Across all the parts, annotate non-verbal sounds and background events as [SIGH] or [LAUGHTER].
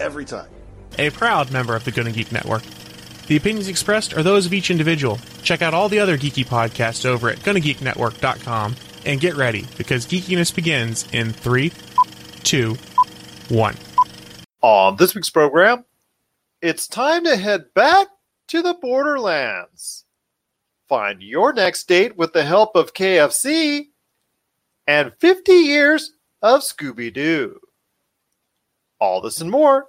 every time. A proud member of the Gonna Geek Network. The opinions expressed are those of each individual. Check out all the other geeky podcasts over at GonnaGeekNetwork.com and get ready because geekiness begins in three, two, one. On this week's program, it's time to head back to the Borderlands. Find your next date with the help of KFC and 50 years of Scooby Doo. All this and more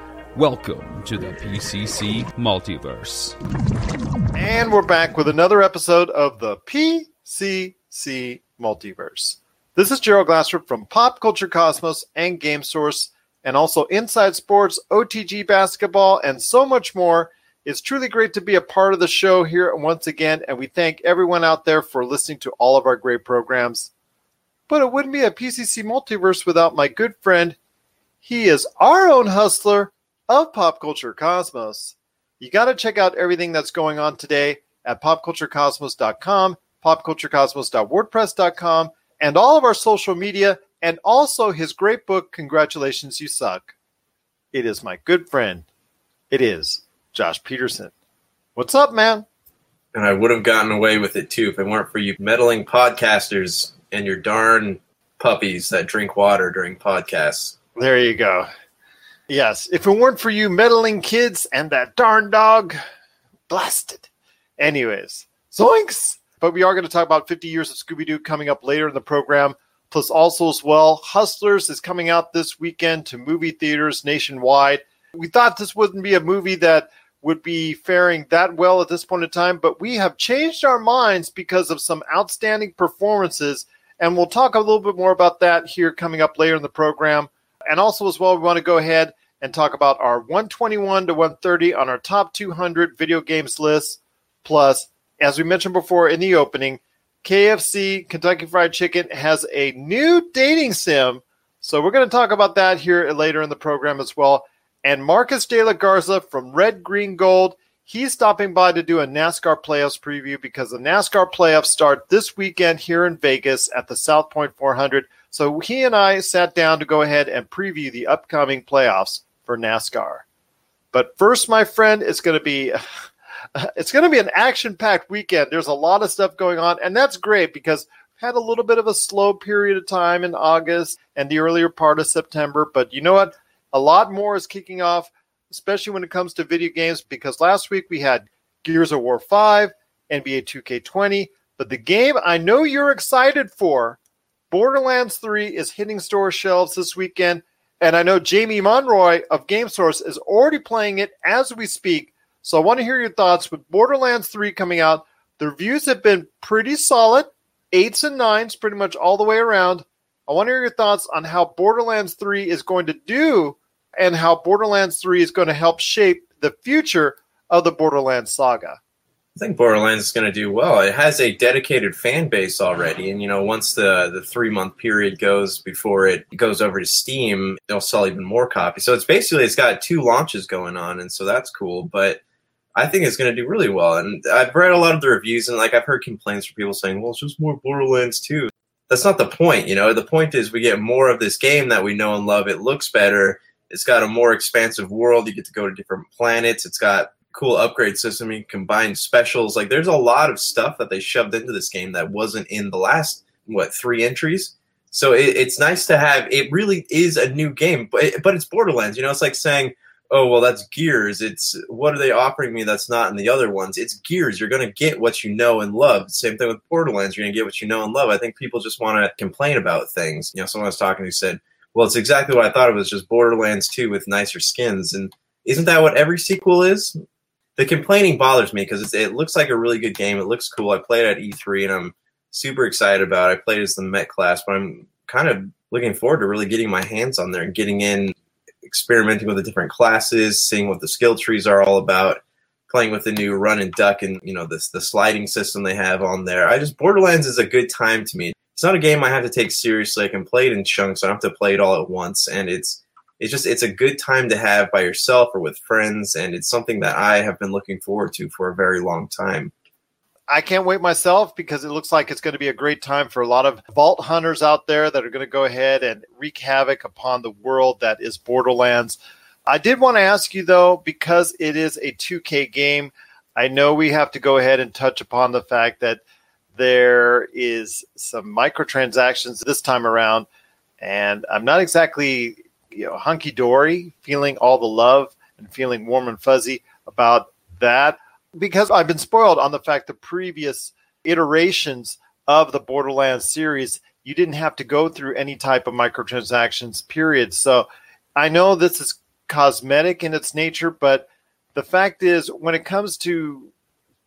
Welcome to the PCC Multiverse. And we're back with another episode of the PCC Multiverse. This is Gerald Glassford from Pop Culture Cosmos and Game Source, and also Inside Sports, OTG Basketball, and so much more. It's truly great to be a part of the show here once again, and we thank everyone out there for listening to all of our great programs. But it wouldn't be a PCC Multiverse without my good friend. He is our own hustler of Pop Culture Cosmos. You got to check out everything that's going on today at popculturecosmos.com, popculturecosmos.wordpress.com, and all of our social media, and also his great book, Congratulations, You Suck. It is my good friend. It is Josh Peterson. What's up, man? And I would have gotten away with it too if it weren't for you meddling podcasters and your darn puppies that drink water during podcasts. There you go. Yes, if it weren't for you meddling kids and that darn dog, blasted. Anyways, zoinks! But we are going to talk about 50 years of Scooby Doo coming up later in the program. Plus, also as well, Hustlers is coming out this weekend to movie theaters nationwide. We thought this wouldn't be a movie that would be faring that well at this point in time, but we have changed our minds because of some outstanding performances. And we'll talk a little bit more about that here coming up later in the program. And also, as well, we want to go ahead and talk about our 121 to 130 on our top 200 video games list. Plus, as we mentioned before in the opening, KFC Kentucky Fried Chicken has a new dating sim. So we're going to talk about that here later in the program as well. And Marcus De La Garza from Red Green Gold, he's stopping by to do a NASCAR playoffs preview because the NASCAR playoffs start this weekend here in Vegas at the South Point 400. So he and I sat down to go ahead and preview the upcoming playoffs for NASCAR. But first, my friend, it's going to be [LAUGHS] it's going to be an action-packed weekend. There's a lot of stuff going on, and that's great because we had a little bit of a slow period of time in August and the earlier part of September. But you know what? A lot more is kicking off, especially when it comes to video games. Because last week we had Gears of War 5, NBA 2K20, but the game I know you're excited for, Borderlands 3, is hitting store shelves this weekend. And I know Jamie Monroy of Game Source is already playing it as we speak. So I want to hear your thoughts with Borderlands 3 coming out. The reviews have been pretty solid, eights and nines, pretty much all the way around. I want to hear your thoughts on how Borderlands 3 is going to do and how Borderlands 3 is going to help shape the future of the Borderlands saga. I think Borderlands is going to do well. It has a dedicated fan base already, and you know, once the the three month period goes before it goes over to Steam, they'll sell even more copies. So it's basically it's got two launches going on, and so that's cool. But I think it's going to do really well. And I've read a lot of the reviews, and like I've heard complaints from people saying, "Well, it's just more Borderlands 2." That's not the point, you know. The point is we get more of this game that we know and love. It looks better. It's got a more expansive world. You get to go to different planets. It's got cool upgrade system. You combine specials. Like there's a lot of stuff that they shoved into this game that wasn't in the last what three entries. So it, it's nice to have. It really is a new game, but but it's Borderlands. You know, it's like saying, oh well that's gears it's what are they offering me that's not in the other ones it's gears you're to get what you know and love same thing with borderlands you're to get what you know and love i think people just want to complain about things you know someone I was talking who said well it's exactly what i thought it was just borderlands 2 with nicer skins and isn't that what every sequel is the complaining bothers me because it looks like a really good game it looks cool i played at e3 and i'm super excited about it i played as the met class but i'm kind of looking forward to really getting my hands on there and getting in experimenting with the different classes, seeing what the skill trees are all about, playing with the new run and duck and you know this the sliding system they have on there. I just Borderlands is a good time to me. It's not a game I have to take seriously. I can play it in chunks. I don't have to play it all at once, and it's it's just it's a good time to have by yourself or with friends, and it's something that I have been looking forward to for a very long time. I can't wait myself because it looks like it's going to be a great time for a lot of vault hunters out there that are going to go ahead and wreak havoc upon the world that is Borderlands. I did want to ask you though, because it is a 2K game, I know we have to go ahead and touch upon the fact that there is some microtransactions this time around, and I'm not exactly you know hunky dory, feeling all the love and feeling warm and fuzzy about that because I've been spoiled on the fact the previous iterations of the Borderlands series, you didn't have to go through any type of microtransactions, period. So I know this is cosmetic in its nature, but the fact is, when it comes to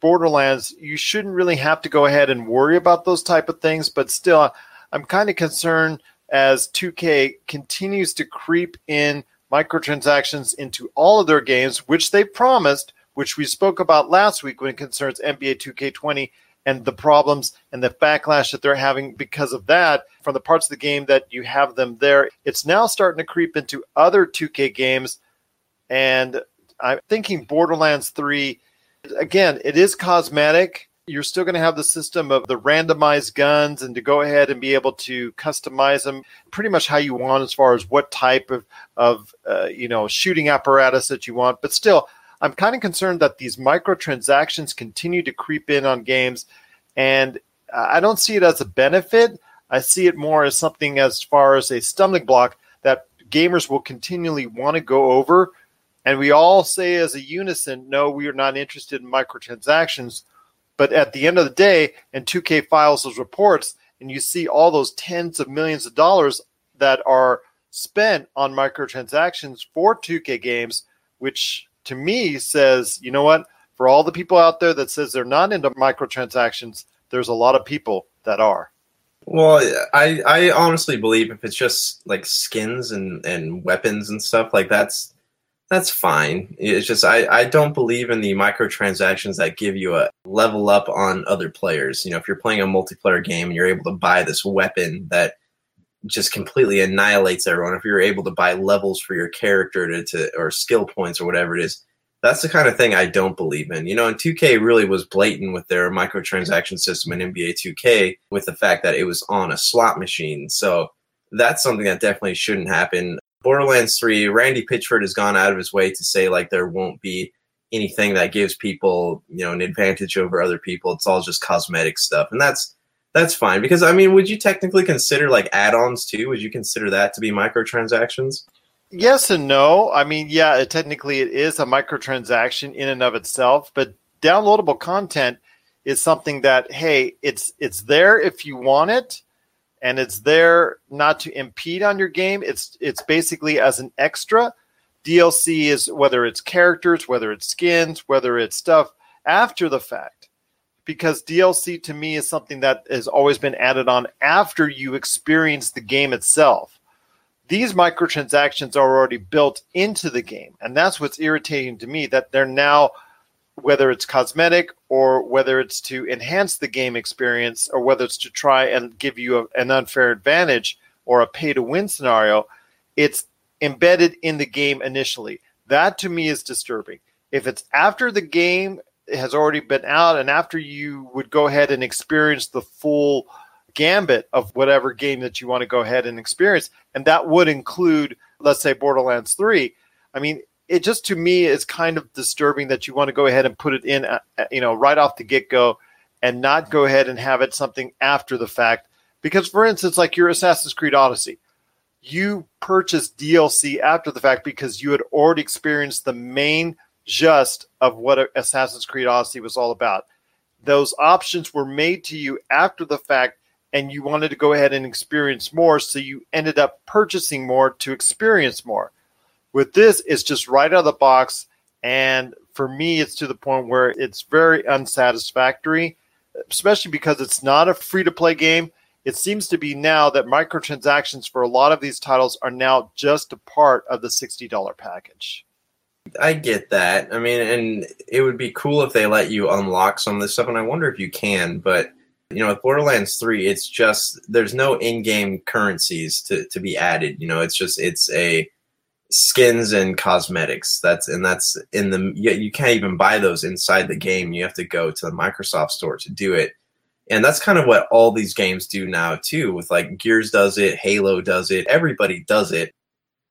Borderlands, you shouldn't really have to go ahead and worry about those type of things. But still, I'm kind of concerned as 2K continues to creep in microtransactions into all of their games, which they promised which we spoke about last week when it concerns NBA 2K20 and the problems and the backlash that they're having because of that from the parts of the game that you have them there. It's now starting to creep into other 2K games. And I'm thinking Borderlands 3, again, it is cosmetic. You're still going to have the system of the randomized guns and to go ahead and be able to customize them pretty much how you want as far as what type of, of uh, you know, shooting apparatus that you want. But still, I'm kind of concerned that these microtransactions continue to creep in on games, and I don't see it as a benefit. I see it more as something as far as a stumbling block that gamers will continually want to go over. And we all say as a unison, no, we are not interested in microtransactions. But at the end of the day, and 2K files those reports, and you see all those tens of millions of dollars that are spent on microtransactions for 2K games, which to me says, you know what? For all the people out there that says they're not into microtransactions, there's a lot of people that are. Well, I I honestly believe if it's just like skins and and weapons and stuff like that's that's fine. It's just I I don't believe in the microtransactions that give you a level up on other players. You know, if you're playing a multiplayer game and you're able to buy this weapon that just completely annihilates everyone. If you're able to buy levels for your character to, to or skill points or whatever it is, that's the kind of thing I don't believe in. You know, and 2K really was blatant with their microtransaction system in NBA 2K with the fact that it was on a slot machine. So that's something that definitely shouldn't happen. Borderlands 3, Randy Pitchford has gone out of his way to say like there won't be anything that gives people, you know, an advantage over other people. It's all just cosmetic stuff. And that's that's fine because I mean, would you technically consider like add-ons too? Would you consider that to be microtransactions? Yes and no. I mean, yeah, it, technically it is a microtransaction in and of itself, but downloadable content is something that hey, it's it's there if you want it and it's there not to impede on your game. It's it's basically as an extra. DLC is whether it's characters, whether it's skins, whether it's stuff after the fact because DLC to me is something that has always been added on after you experience the game itself. These microtransactions are already built into the game, and that's what's irritating to me that they're now whether it's cosmetic or whether it's to enhance the game experience or whether it's to try and give you a, an unfair advantage or a pay to win scenario, it's embedded in the game initially. That to me is disturbing. If it's after the game has already been out, and after you would go ahead and experience the full gambit of whatever game that you want to go ahead and experience, and that would include, let's say, Borderlands 3. I mean, it just to me is kind of disturbing that you want to go ahead and put it in, uh, uh, you know, right off the get go, and not go ahead and have it something after the fact. Because, for instance, like your Assassin's Creed Odyssey, you purchased DLC after the fact because you had already experienced the main just of what Assassin's Creed Odyssey was all about. Those options were made to you after the fact, and you wanted to go ahead and experience more, so you ended up purchasing more to experience more. With this, it's just right out of the box, and for me, it's to the point where it's very unsatisfactory, especially because it's not a free to play game. It seems to be now that microtransactions for a lot of these titles are now just a part of the $60 package. I get that. I mean, and it would be cool if they let you unlock some of this stuff, and I wonder if you can. But you know, with Borderlands Three, it's just there's no in-game currencies to to be added. You know, it's just it's a skins and cosmetics. That's and that's in the you, you can't even buy those inside the game. You have to go to the Microsoft store to do it. And that's kind of what all these games do now too. With like Gears does it, Halo does it, everybody does it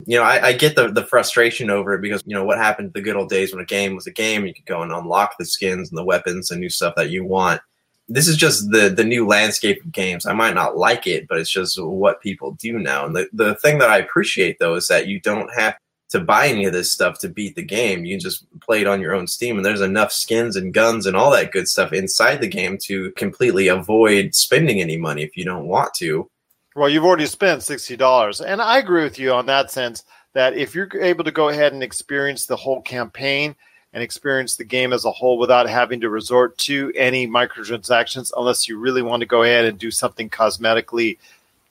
you know, I, I, get the, the frustration over it because, you know, what happened to the good old days when a game was a game, you could go and unlock the skins and the weapons and new stuff that you want. This is just the, the new landscape of games. I might not like it, but it's just what people do now. And the, the thing that I appreciate, though, is that you don't have to buy any of this stuff to beat the game. You just play it on your own Steam, and there's enough skins and guns and all that good stuff inside the game to completely avoid spending any money if you don't want to. Well, you've already spent $60. And I agree with you on that sense that if you're able to go ahead and experience the whole campaign and experience the game as a whole without having to resort to any microtransactions, unless you really want to go ahead and do something cosmetically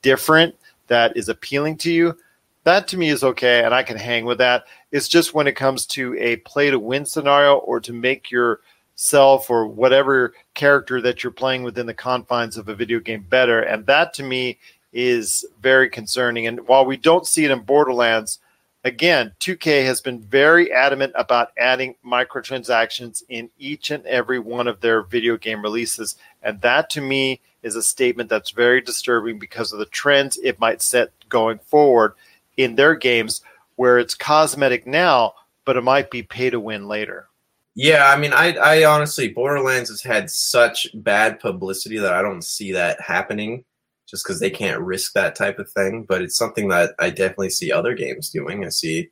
different that is appealing to you, that to me is okay. And I can hang with that. It's just when it comes to a play to win scenario or to make yourself or whatever character that you're playing within the confines of a video game better. And that to me is very concerning. And while we don't see it in Borderlands, again, 2K has been very adamant about adding microtransactions in each and every one of their video game releases. And that to me is a statement that's very disturbing because of the trends it might set going forward in their games where it's cosmetic now, but it might be pay to win later. Yeah, I mean, I, I honestly, Borderlands has had such bad publicity that I don't see that happening just because they can't risk that type of thing. But it's something that I definitely see other games doing. I see,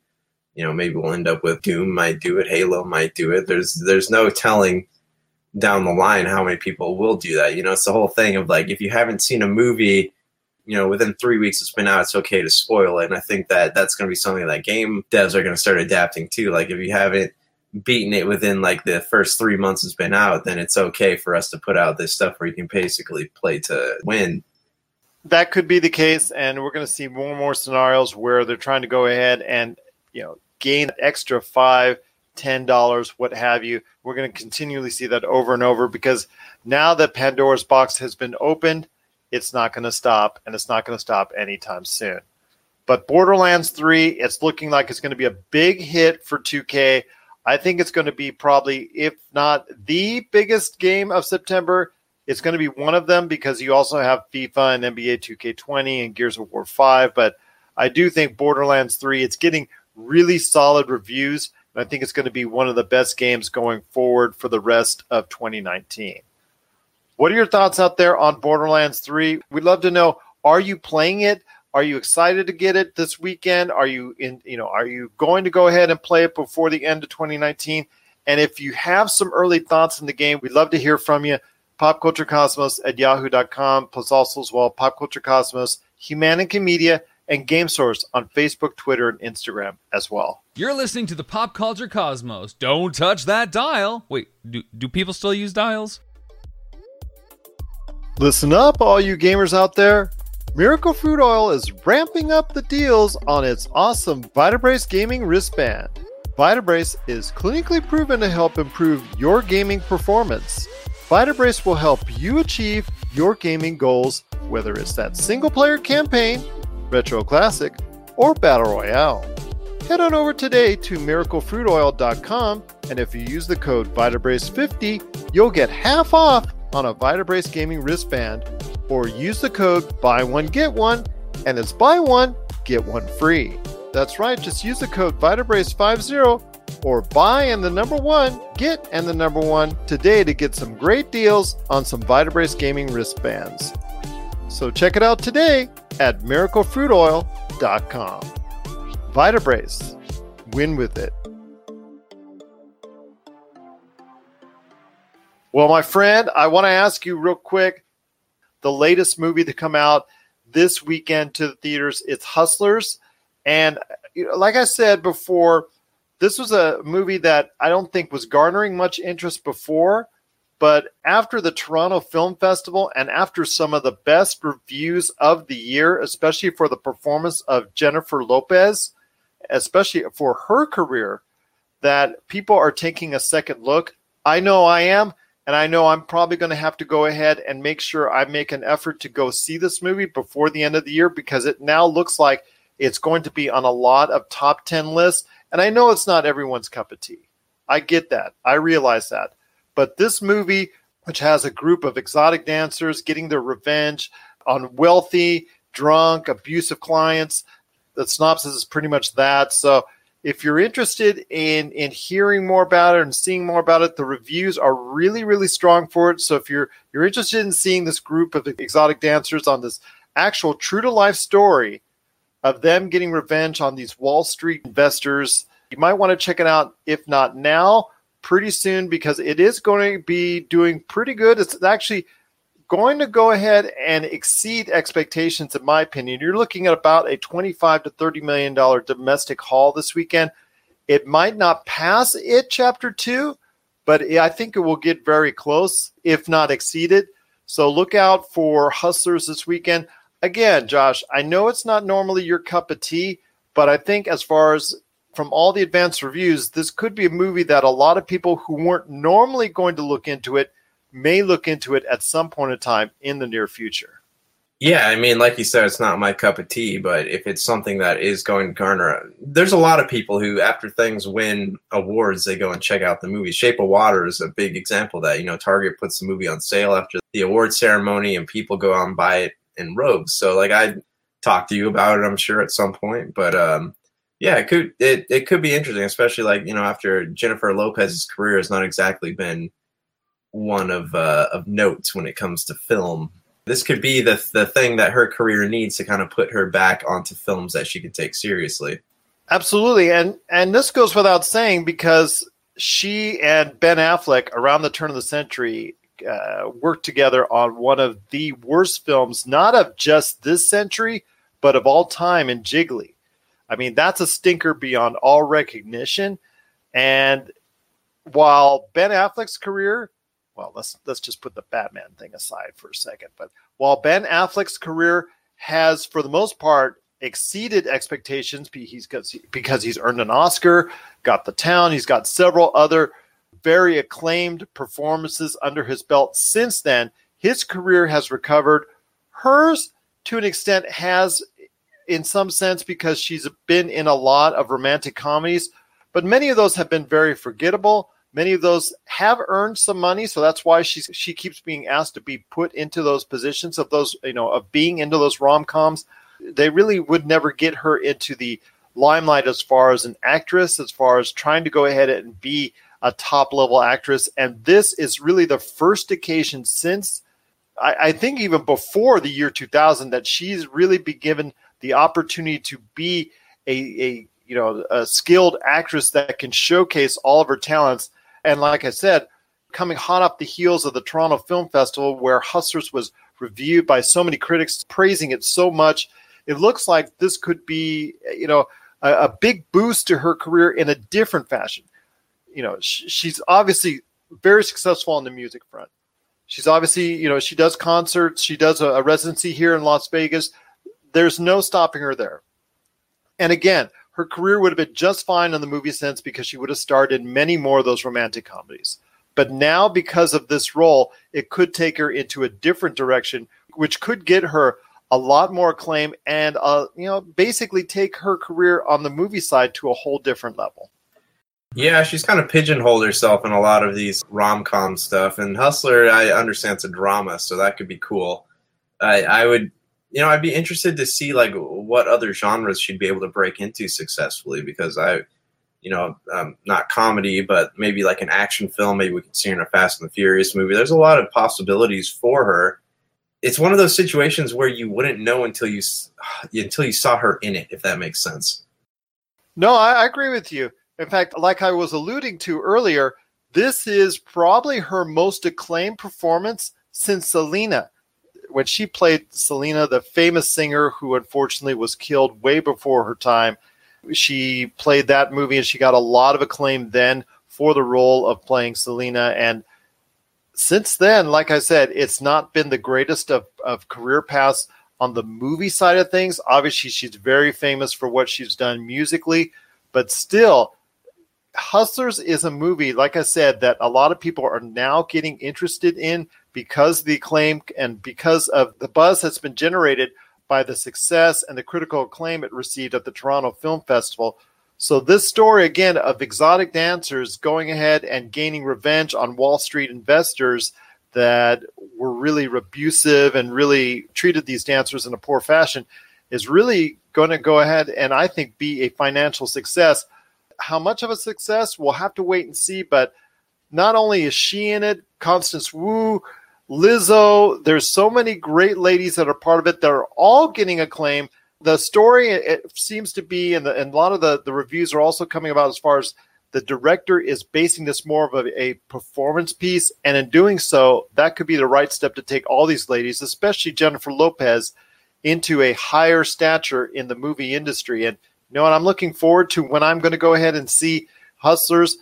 you know, maybe we'll end up with Doom might do it, Halo might do it. There's there's no telling down the line how many people will do that. You know, it's the whole thing of like if you haven't seen a movie, you know, within three weeks it's been out, it's okay to spoil it. And I think that that's going to be something that game devs are going to start adapting to. Like if you haven't beaten it within like the first three months it's been out, then it's okay for us to put out this stuff where you can basically play to win that could be the case, and we're going to see more and more scenarios where they're trying to go ahead and you know gain extra five, ten dollars, what have you. We're going to continually see that over and over because now that Pandora's box has been opened, it's not going to stop, and it's not going to stop anytime soon. But Borderlands 3, it's looking like it's going to be a big hit for 2K. I think it's going to be probably, if not the biggest game of September, it's going to be one of them because you also have FIFA and NBA 2K20 and Gears of War 5. But I do think Borderlands 3, it's getting really solid reviews. And I think it's going to be one of the best games going forward for the rest of 2019. What are your thoughts out there on Borderlands 3? We'd love to know are you playing it? Are you excited to get it this weekend? Are you in, you know, are you going to go ahead and play it before the end of 2019? And if you have some early thoughts in the game, we'd love to hear from you popculturecosmos at yahoo.com, plus also as well Pop Culture Cosmos, Humanica Media, and Game Source on Facebook, Twitter, and Instagram as well. You're listening to the Pop Culture Cosmos. Don't touch that dial. Wait, do, do people still use dials? Listen up, all you gamers out there. Miracle Fruit Oil is ramping up the deals on its awesome Vitabrace gaming wristband. Vitabrace is clinically proven to help improve your gaming performance. Vitabrace will help you achieve your gaming goals, whether it's that single player campaign, retro classic, or battle royale. Head on over today to miraclefruitoil.com, and if you use the code Vitabrace50, you'll get half off on a Vitabrace gaming wristband, or use the code Buy One Get One, and it's buy one, get one free. That's right, just use the code Vitabrace50 or buy and the number one, get and the number one today to get some great deals on some Vitabrace gaming wristbands. So check it out today at miraclefruitoil.com. VitaBrace. Win with it. Well, my friend, I want to ask you real quick the latest movie to come out this weekend to the theaters. It's Hustlers. And like I said before, this was a movie that I don't think was garnering much interest before. But after the Toronto Film Festival and after some of the best reviews of the year, especially for the performance of Jennifer Lopez, especially for her career, that people are taking a second look. I know I am. And I know I'm probably going to have to go ahead and make sure I make an effort to go see this movie before the end of the year because it now looks like it's going to be on a lot of top 10 lists. And I know it's not everyone's cup of tea. I get that. I realize that. But this movie, which has a group of exotic dancers getting their revenge on wealthy, drunk, abusive clients, the synopsis is pretty much that. So if you're interested in in hearing more about it and seeing more about it, the reviews are really, really strong for it. So if you're you're interested in seeing this group of exotic dancers on this actual true to life story of them getting revenge on these Wall Street investors, you might want to check it out. If not now, pretty soon because it is going to be doing pretty good. It's actually going to go ahead and exceed expectations, in my opinion. You're looking at about a 25 to 30 million dollar domestic haul this weekend. It might not pass it chapter two, but I think it will get very close, if not exceeded. So look out for Hustlers this weekend. Again, Josh, I know it's not normally your cup of tea, but I think as far as from all the advanced reviews, this could be a movie that a lot of people who weren't normally going to look into it may look into it at some point in time in the near future. Yeah, I mean, like you said, it's not my cup of tea, but if it's something that is going to garner, there's a lot of people who, after things win awards, they go and check out the movie. Shape of Water is a big example that. You know, Target puts the movie on sale after the award ceremony, and people go out and buy it in robes. So, like, I talked to you about it, I'm sure, at some point, but um, yeah, it could it, it could be interesting, especially like you know after Jennifer Lopez's career has not exactly been one of uh, of notes when it comes to film. This could be the the thing that her career needs to kind of put her back onto films that she could take seriously. Absolutely, and and this goes without saying because she and Ben Affleck around the turn of the century uh, worked together on one of the worst films, not of just this century, but of all time in Gigli. I mean, that's a stinker beyond all recognition. And while Ben Affleck's career, well, let's let's just put the Batman thing aside for a second. But while Ben Affleck's career has, for the most part, exceeded expectations, because he's earned an Oscar, got the town, he's got several other very acclaimed performances under his belt since then. His career has recovered. Hers, to an extent, has in some sense because she's been in a lot of romantic comedies, but many of those have been very forgettable. Many of those have earned some money, so that's why she's she keeps being asked to be put into those positions of those you know of being into those rom coms. They really would never get her into the limelight as far as an actress, as far as trying to go ahead and be a top level actress. And this is really the first occasion since I, I think even before the year 2000 that she's really been given the opportunity to be a, a you know a skilled actress that can showcase all of her talents. And like I said, coming hot off the heels of the Toronto Film Festival, where Hustlers was reviewed by so many critics, praising it so much, it looks like this could be you know a, a big boost to her career in a different fashion. You know, sh- she's obviously very successful on the music front. She's obviously, you know, she does concerts. She does a, a residency here in Las Vegas there's no stopping her there. And again, her career would have been just fine in the movie sense because she would have starred in many more of those romantic comedies. But now, because of this role, it could take her into a different direction, which could get her a lot more acclaim and, uh, you know, basically take her career on the movie side to a whole different level. Yeah, she's kind of pigeonholed herself in a lot of these rom com stuff. And Hustler, I understand it's a drama, so that could be cool. I, I would you know, I'd be interested to see like what other genres she'd be able to break into successfully because I, you know, um, not comedy, but maybe like an action film. Maybe we could see her in a Fast and the Furious movie. There's a lot of possibilities for her. it's one of those situations where you wouldn't know until you [SIGHS] until you saw her in it, if that makes sense. No, I, I agree with you. In fact, like I was alluding to earlier, this is probably her most acclaimed performance since Selena. When she played Selena, the famous singer who unfortunately was killed way before her time, she played that movie and she got a lot of acclaim then for the role of playing Selena. And since then, like I said, it's not been the greatest of, of career paths on the movie side of things. Obviously, she's very famous for what she's done musically, but still, Hustlers is a movie, like I said, that a lot of people are now getting interested in because the acclaim and because of the buzz that's been generated by the success and the critical acclaim it received at the Toronto Film Festival. So, this story again of exotic dancers going ahead and gaining revenge on Wall Street investors that were really abusive and really treated these dancers in a poor fashion is really going to go ahead and I think be a financial success. How much of a success? We'll have to wait and see. But not only is she in it, Constance Wu, Lizzo, there's so many great ladies that are part of it that are all getting acclaim. The story it seems to be, and, the, and a lot of the, the reviews are also coming about as far as the director is basing this more of a, a, performance piece. And in doing so, that could be the right step to take all these ladies, especially Jennifer Lopez, into a higher stature in the movie industry. And you know what? I'm looking forward to when I'm going to go ahead and see Hustlers.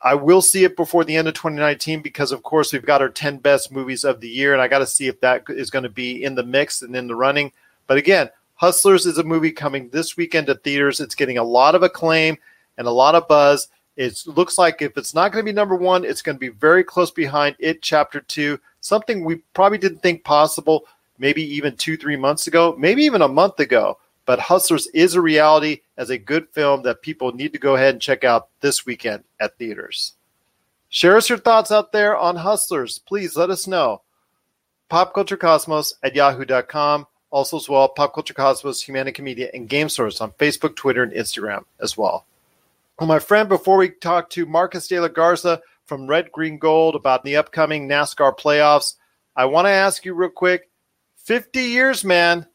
I will see it before the end of 2019 because, of course, we've got our 10 best movies of the year, and I got to see if that is going to be in the mix and in the running. But again, Hustlers is a movie coming this weekend to theaters. It's getting a lot of acclaim and a lot of buzz. It looks like if it's not going to be number one, it's going to be very close behind it, Chapter Two, something we probably didn't think possible maybe even two, three months ago, maybe even a month ago. But Hustlers is a reality as a good film that people need to go ahead and check out this weekend at theaters. Share us your thoughts out there on Hustlers. Please let us know. PopCultureCosmos at yahoo.com. Also, as well, Pop Culture Cosmos, Humanica Media, and Game Source on Facebook, Twitter, and Instagram as well. Well, my friend, before we talk to Marcus de la Garza from Red Green Gold about the upcoming NASCAR playoffs, I want to ask you real quick 50 years, man.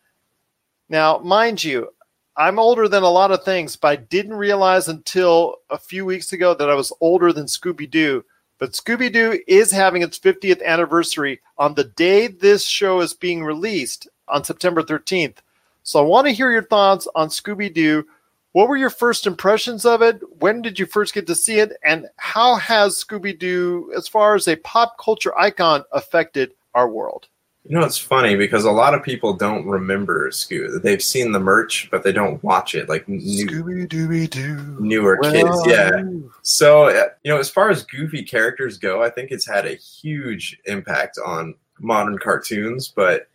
Now, mind you, I'm older than a lot of things, but I didn't realize until a few weeks ago that I was older than Scooby Doo. But Scooby Doo is having its 50th anniversary on the day this show is being released on September 13th. So I want to hear your thoughts on Scooby Doo. What were your first impressions of it? When did you first get to see it? And how has Scooby Doo, as far as a pop culture icon, affected our world? You know, it's funny because a lot of people don't remember Scooby. They've seen the merch, but they don't watch it. Like new, Scooby Dooby Doo. newer Where kids, yeah. So, uh, you know, as far as goofy characters go, I think it's had a huge impact on modern cartoons, but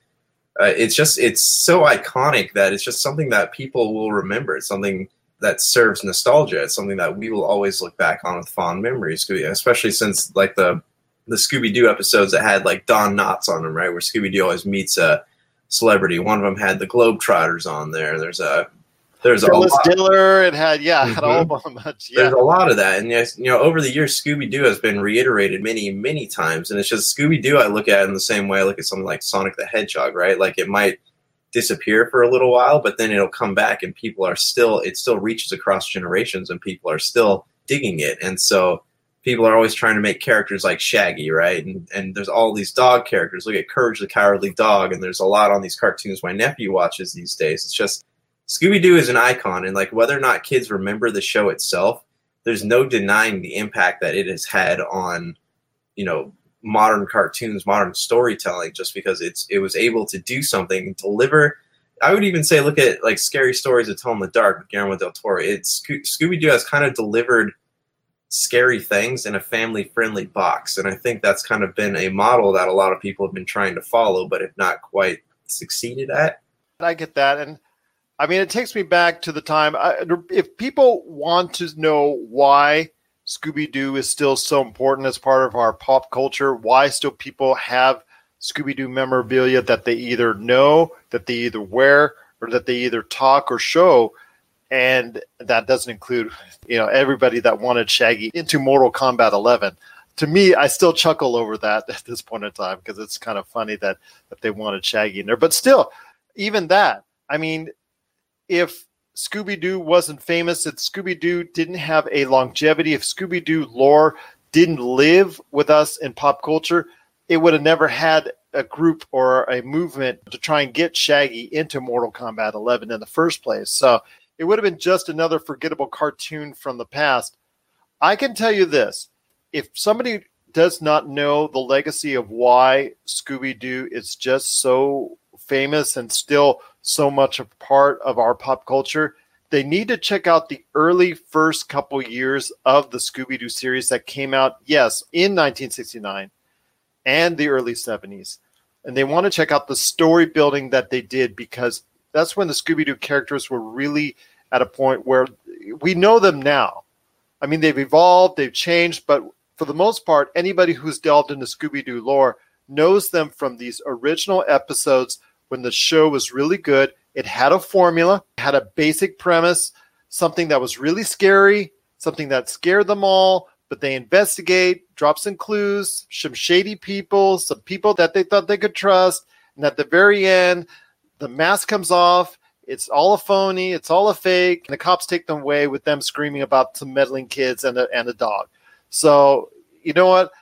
uh, it's just, it's so iconic that it's just something that people will remember. It's something that serves nostalgia. It's something that we will always look back on with fond memories, especially since like the the Scooby Doo episodes that had like Don Knotts on them, right? Where Scooby Doo always meets a celebrity. One of them had the Globetrotters on there. There's a there's a lot, Diller. It had yeah, it had a whole bunch. Yeah, there's a lot of that, and yes, you know, over the years, Scooby Doo has been reiterated many many times, and it's just Scooby Doo. I look at it in the same way I look at something like Sonic the Hedgehog, right? Like it might disappear for a little while, but then it'll come back, and people are still it still reaches across generations, and people are still digging it, and so people are always trying to make characters like Shaggy, right? And and there's all these dog characters. Look at Courage the Cowardly Dog, and there's a lot on these cartoons my nephew watches these days. It's just Scooby Doo is an icon, and like whether or not kids remember the show itself, there's no denying the impact that it has had on, you know, modern cartoons, modern storytelling. Just because it's it was able to do something and deliver. I would even say, look at like Scary Stories to Tell in the Dark with Guillermo del Toro. It's Scooby Doo has kind of delivered scary things in a family friendly box. And I think that's kind of been a model that a lot of people have been trying to follow, but have not quite succeeded at. I get that, and I mean, it takes me back to the time. I, if people want to know why Scooby Doo is still so important as part of our pop culture, why still people have Scooby Doo memorabilia that they either know, that they either wear, or that they either talk or show, and that doesn't include you know everybody that wanted Shaggy into Mortal Kombat 11. to me, I still chuckle over that [LAUGHS] at this point in time because it's kind of funny that that they wanted Shaggy in there. But still, even that, I mean, if Scooby Doo wasn't famous, if Scooby Doo didn't have a longevity, if Scooby Doo lore didn't live with us in pop culture, it would have never had a group or a movement to try and get Shaggy into Mortal Kombat 11 in the first place. So it would have been just another forgettable cartoon from the past. I can tell you this if somebody does not know the legacy of why Scooby Doo is just so famous and still so much a part of our pop culture, they need to check out the early first couple years of the Scooby Doo series that came out, yes, in 1969 and the early 70s. And they want to check out the story building that they did because that's when the Scooby Doo characters were really at a point where we know them now. I mean, they've evolved, they've changed, but for the most part, anybody who's delved into Scooby Doo lore knows them from these original episodes when the show was really good. It had a formula, had a basic premise, something that was really scary, something that scared them all, but they investigate, drop some clues, some shady people, some people that they thought they could trust. And at the very end, the mask comes off. It's all a phony. It's all a fake. And the cops take them away with them screaming about some meddling kids and a, and a dog. So, you know what?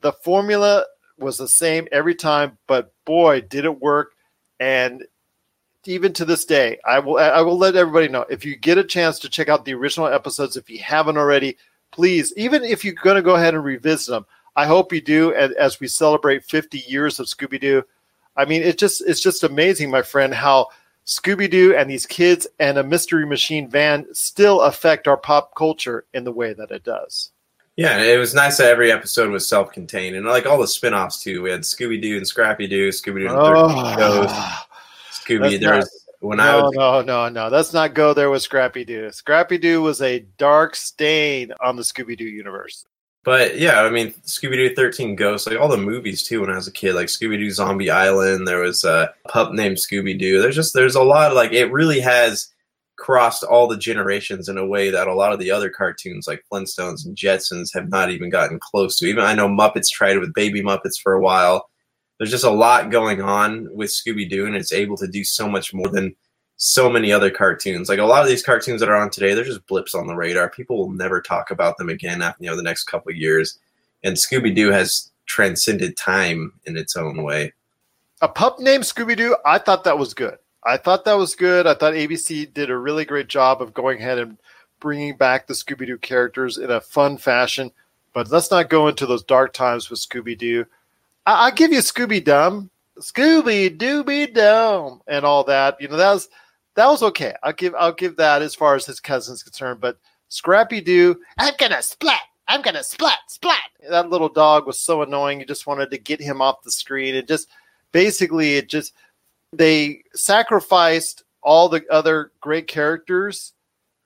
The formula was the same every time, but boy, did it work. And even to this day, I will I will let everybody know if you get a chance to check out the original episodes if you haven't already, please, even if you're going to go ahead and revisit them, I hope you do as, as we celebrate 50 years of Scooby Doo. I mean, it just it's just amazing, my friend, how Scooby Doo and these kids and a Mystery Machine van still affect our pop culture in the way that it does. Yeah, it was nice that every episode was self-contained, and like all the spin-offs too. We had ah. Scooby Doo and Scrappy Doo, Scooby Doo and oh, Ghost, Scooby. There's when no, I was no, no, no. Let's not go there with Scrappy Doo. Scrappy Doo was a dark stain on the Scooby Doo universe. But yeah, I mean, Scooby Doo 13 Ghosts, like all the movies too when I was a kid, like Scooby Doo Zombie Island, there was a pup named Scooby Doo. There's just, there's a lot, like, it really has crossed all the generations in a way that a lot of the other cartoons like Flintstones and Jetsons have not even gotten close to. Even I know Muppets tried it with Baby Muppets for a while. There's just a lot going on with Scooby Doo, and it's able to do so much more than so many other cartoons. Like a lot of these cartoons that are on today, they're just blips on the radar. People will never talk about them again after you know the next couple years. And Scooby Doo has transcended time in its own way. A pup named Scooby Doo, I thought that was good. I thought that was good. I thought ABC did a really great job of going ahead and bringing back the Scooby Doo characters in a fun fashion. But let's not go into those dark times with Scooby Doo. I- will give you Scooby Dumb, Scooby Dooby Dumb, and all that. You know that was that was okay. I'll give I'll give that as far as his cousin's concerned. But Scrappy Doo, I'm gonna splat. I'm gonna splat splat. That little dog was so annoying. You just wanted to get him off the screen. It just basically it just they sacrificed all the other great characters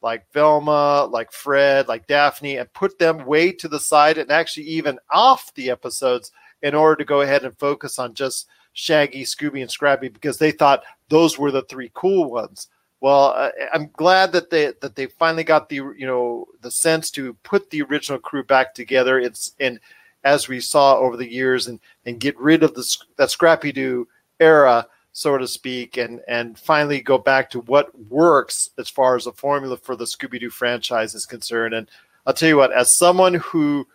like Velma, like Fred, like Daphne, and put them way to the side and actually even off the episodes in order to go ahead and focus on just Shaggy, Scooby, and Scrappy because they thought those were the three cool ones. Well, I'm glad that they that they finally got the you know the sense to put the original crew back together. It's and as we saw over the years and and get rid of the that Scrappy Doo era so to speak, and and finally go back to what works as far as a formula for the Scooby Doo franchise is concerned. And I'll tell you what, as someone who,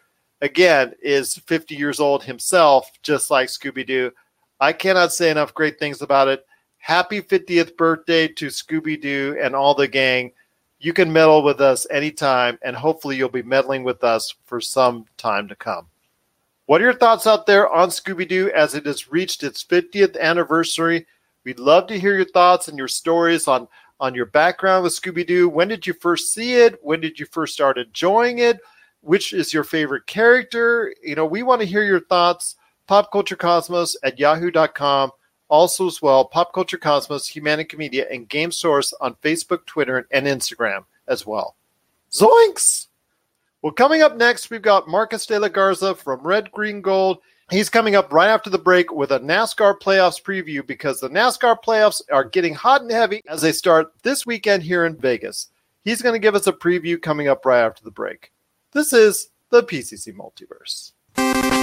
again, is 50 years old himself, just like Scooby Doo, I cannot say enough great things about it. Happy 50th birthday to Scooby Doo and all the gang. You can meddle with us anytime, and hopefully, you'll be meddling with us for some time to come. What are your thoughts out there on Scooby Doo as it has reached its 50th anniversary? We'd love to hear your thoughts and your stories on, on your background with Scooby Doo. When did you first see it? When did you first start enjoying it? Which is your favorite character? You know, we want to hear your thoughts. Popculturecosmos at yahoo.com. Also, as well, Pop Culture Cosmos, Humanica Media, and Game Source on Facebook, Twitter, and Instagram as well. Zoinks! Well, coming up next, we've got Marcus de la Garza from Red Green Gold. He's coming up right after the break with a NASCAR playoffs preview because the NASCAR playoffs are getting hot and heavy as they start this weekend here in Vegas. He's going to give us a preview coming up right after the break. This is the PCC Multiverse.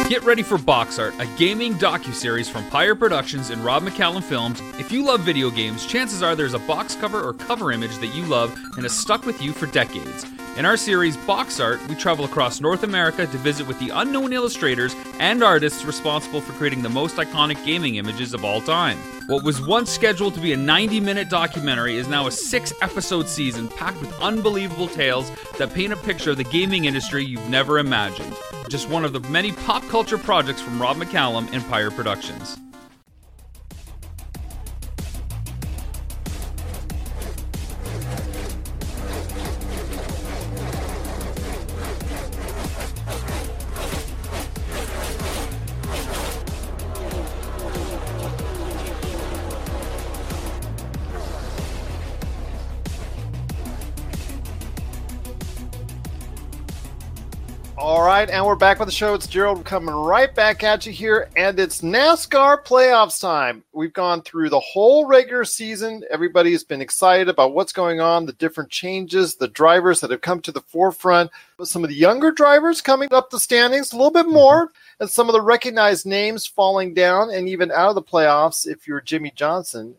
Get ready for Box Art, a gaming docu-series from Pyre Productions and Rob McCallum Films. If you love video games, chances are there's a box cover or cover image that you love and has stuck with you for decades. In our series, Box Art, we travel across North America to visit with the unknown illustrators and artists responsible for creating the most iconic gaming images of all time. What was once scheduled to be a 90 minute documentary is now a six episode season packed with unbelievable tales that paint a picture of the gaming industry you've never imagined. Just one of the many pop culture projects from Rob McCallum and Pyre Productions. Right, and we're back with the show. It's Gerald coming right back at you here, and it's NASCAR playoffs time. We've gone through the whole regular season. Everybody's been excited about what's going on, the different changes, the drivers that have come to the forefront, some of the younger drivers coming up the standings a little bit mm-hmm. more, and some of the recognized names falling down and even out of the playoffs if you're Jimmie Johnson.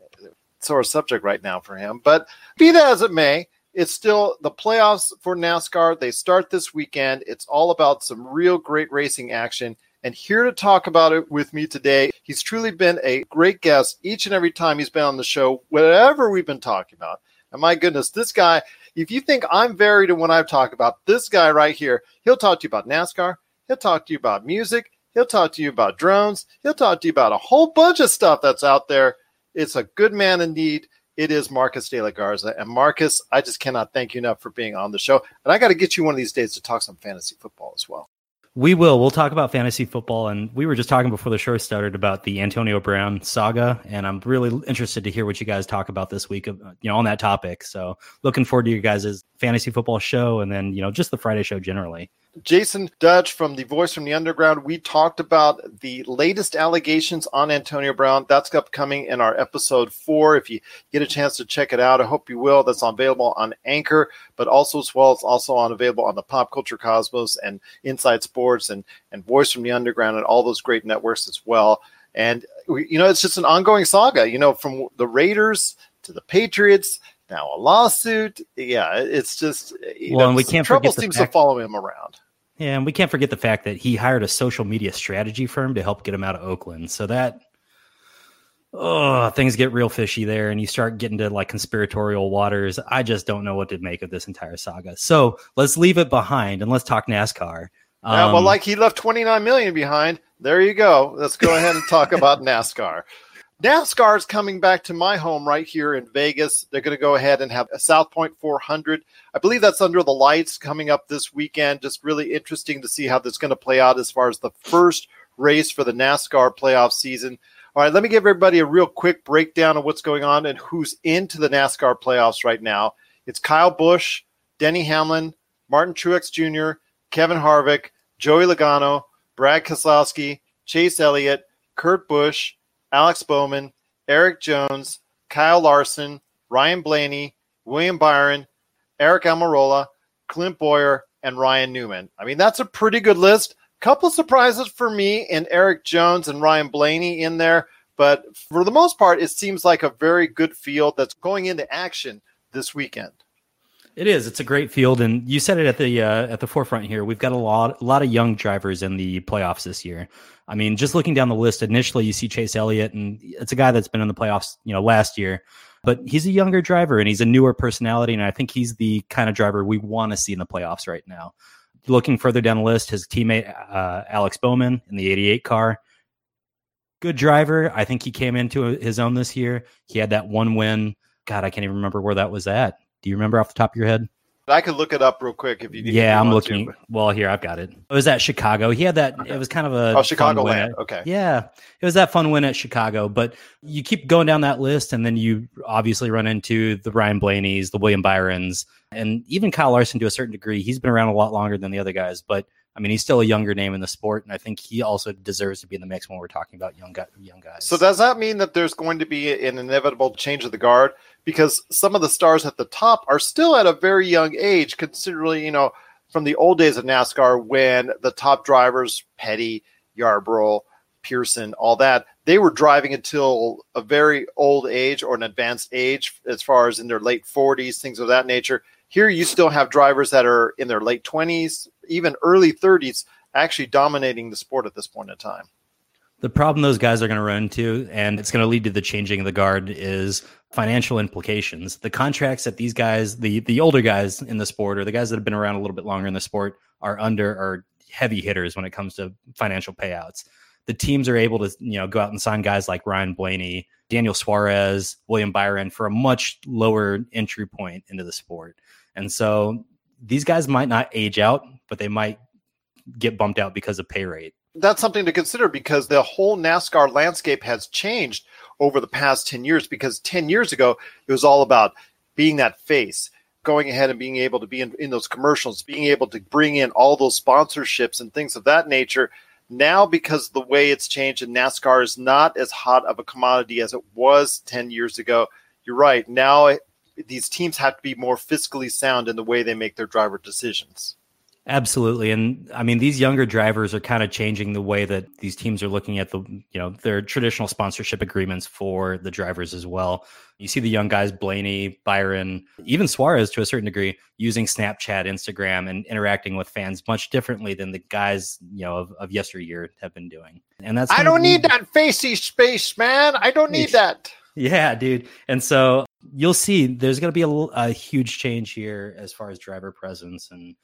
Sore subject right now for him. But be that as it may, it's still the playoffs for NASCAR. They start this weekend. It's all about some real great racing action. And here to talk about it with me today, he's truly been a great guest each and every time he's been on the show, whatever we've been talking about. And my goodness, this guy, if you think I'm varied in what I've talked about, this guy right here, he'll talk to you about NASCAR. He'll talk to you about music. He'll talk to you about drones. He'll talk to you about a whole bunch of stuff that's out there. It's a good man indeed it is Marcus De La Garza. And Marcus, I just cannot thank you enough for being on the show. And I got to get you one of these days to talk some fantasy football as well. We will. We'll talk about fantasy football. And we were just talking before the show started about the Antonio Brown saga. And I'm really interested to hear what you guys talk about this week, uh, you know, on that topic. So looking forward to you guys' fantasy football show and then, you know, just the Friday show generally. Jason Dutch from the Voice from the Underground. We talked about the latest allegations on Antonio Brown. That's upcoming in our episode four. If you get a chance to check it out, I hope you will. That's available on Anchor, but also as well, it's also on available on the Pop Culture Cosmos and Inside Sports and and Voice from the Underground and all those great networks as well. And you know, it's just an ongoing saga. You know, from the Raiders to the Patriots now a lawsuit. Yeah, it's just well, know, and we can't trouble forget seems fact- to follow him around. Yeah, and we can't forget the fact that he hired a social media strategy firm to help get him out of Oakland. So that oh, things get real fishy there, and you start getting to like conspiratorial waters. I just don't know what to make of this entire saga. So let's leave it behind and let's talk NASCAR. Um, yeah, well, like he left twenty nine million behind. There you go. Let's go ahead and talk about [LAUGHS] NASCAR. NASCAR is coming back to my home right here in Vegas. They're going to go ahead and have a South Point 400. I believe that's under the lights coming up this weekend. Just really interesting to see how this is going to play out as far as the first race for the NASCAR playoff season. All right, let me give everybody a real quick breakdown of what's going on and who's into the NASCAR playoffs right now. It's Kyle Busch, Denny Hamlin, Martin Truex Jr., Kevin Harvick, Joey Logano, Brad Keselowski, Chase Elliott, Kurt Busch, Alex Bowman, Erik Jones, Kyle Larson, Ryan Blaney, William Byron, Aric Almirola, Clint Bowyer, and Ryan Newman. I mean, that's a pretty good list. Couple surprises for me and Erik Jones and Ryan Blaney in there, but for the most part, it seems like a very good field that's going into action this weekend. It is. It's a great field, and you said it at the uh, at the forefront here. We've got a lot, a lot of young drivers in the playoffs this year. I mean, just looking down the list, initially you see Chase Elliott, and it's a guy that's been in the playoffs, you know, last year. But he's a younger driver, and he's a newer personality, and I think he's the kind of driver we want to see in the playoffs right now. Looking further down the list, his teammate uh, Alex Bowman in the '88 car, good driver. I think he came into his own this year. He had that one win. God, I can't even remember where that was at. Do you remember off the top of your head? I could look it up real quick if you. If yeah, I'm looking. To. Well, here I've got it. It was at Chicago. He had that. Okay. It was kind of a oh Chicagoland. Okay. Yeah, it was that fun win at Chicago. But you keep going down that list, and then you obviously run into the Ryan Blaney's, the William Byrons, and even Kyle Larson to a certain degree. He's been around a lot longer than the other guys, but I mean, he's still a younger name in the sport, and I think he also deserves to be in the mix when we're talking about young. Young guys. So does that mean that there's going to be an inevitable change of the guard because some of the stars at the top are still at a very young age, considerably, you know, from the old days of NASCAR when the top drivers, Petty, Yarborough, Pearson, all that, they were driving until a very old age or an advanced age, as far as in their late 40s, things of that nature. Here, you still have drivers that are in their late 20s, even early 30s, actually dominating the sport at this point in time. The problem those guys are going to run into, and it's going to lead to the changing of the guard, is financial implications. The contracts that these guys, the the older guys in the sport, or the guys that have been around a little bit longer in the sport, are under are heavy hitters when it comes to financial payouts. The teams are able to, you know, go out and sign guys like Ryan Blaney, Daniel Suarez, William Byron for a much lower entry point into the sport. And so these guys might not age out, but they might get bumped out because of pay rate. That's something to consider because the whole NASCAR landscape has changed over the past 10 years because 10 years ago it was all about being that face going ahead and being able to be in, in those commercials being able to bring in all those sponsorships and things of that nature. Now because the way it's changed and nascar is not as hot of a commodity as it was 10 years ago you're right. Now it, these teams have to be more fiscally sound in the way they make their driver decisions Absolutely. And I mean, these younger drivers are kind of changing the way that these teams are looking at the, you know, their traditional sponsorship agreements for the drivers as well. You see the young guys, Blaney, Byron, even Suarez to a certain degree, using Snapchat, Instagram, and interacting with fans much differently than the guys, you know, of, of yesteryear have been doing. And that's I don't need that facey space, man. I don't need that. Yeah, dude. And so you'll see there's going to be a, a huge change here as far as driver presence and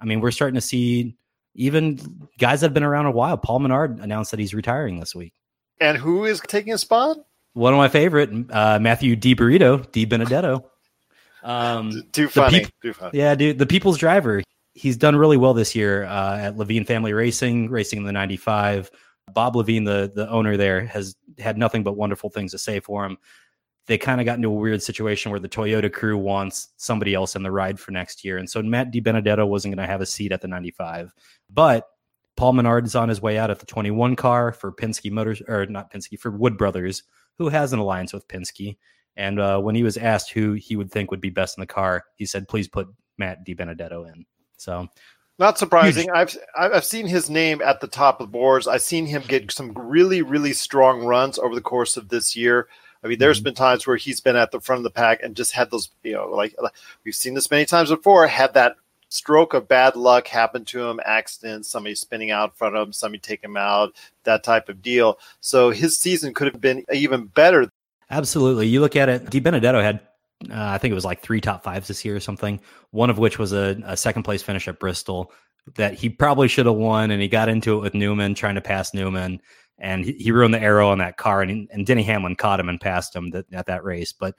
I mean, we're starting to see even guys that have been around a while. Paul Menard announced that he's retiring this week. And who is taking his spot? One of my favorite, uh, Matthew D. Burrito, D. Benedetto. Um, Too funny. Peop- Too funny. Yeah, dude, the people's driver. He's done really well this year uh, at Leavine Family Racing, racing in the 95. Bob Leavine, the the owner there, has had nothing but wonderful things to say for him they kind of got into a weird situation where the Toyota crew wants somebody else in the ride for next year. And so Matt DiBenedetto wasn't going to have a seat at the 95. But Paul Menard is on his way out at the 21 car for Penske Motors, or not Penske, for Wood Brothers, who has an alliance with Penske. And uh, when he was asked who he would think would be best in the car, he said, please put Matt DiBenedetto in. So not surprising. I've I've seen his name at the top of the boards. I've seen him get some really really strong runs over the course of this year. I mean, there's mm-hmm. been times where he's been at the front of the pack and just had those, you know, like we've seen this many times before, had that stroke of bad luck happen to him, accident, somebody spinning out in front of him, somebody take him out, that type of deal. So his season could have been even better. Absolutely. You look at it, DiBenedetto had, uh, I think it was like three top fives this year or something, one of which was a, a second place finish at Bristol that he probably should have won. And he got into it with Newman, trying to pass Newman and he, he ruined the aero on that car, and, and Denny Hamlin caught him and passed him that, at that race. But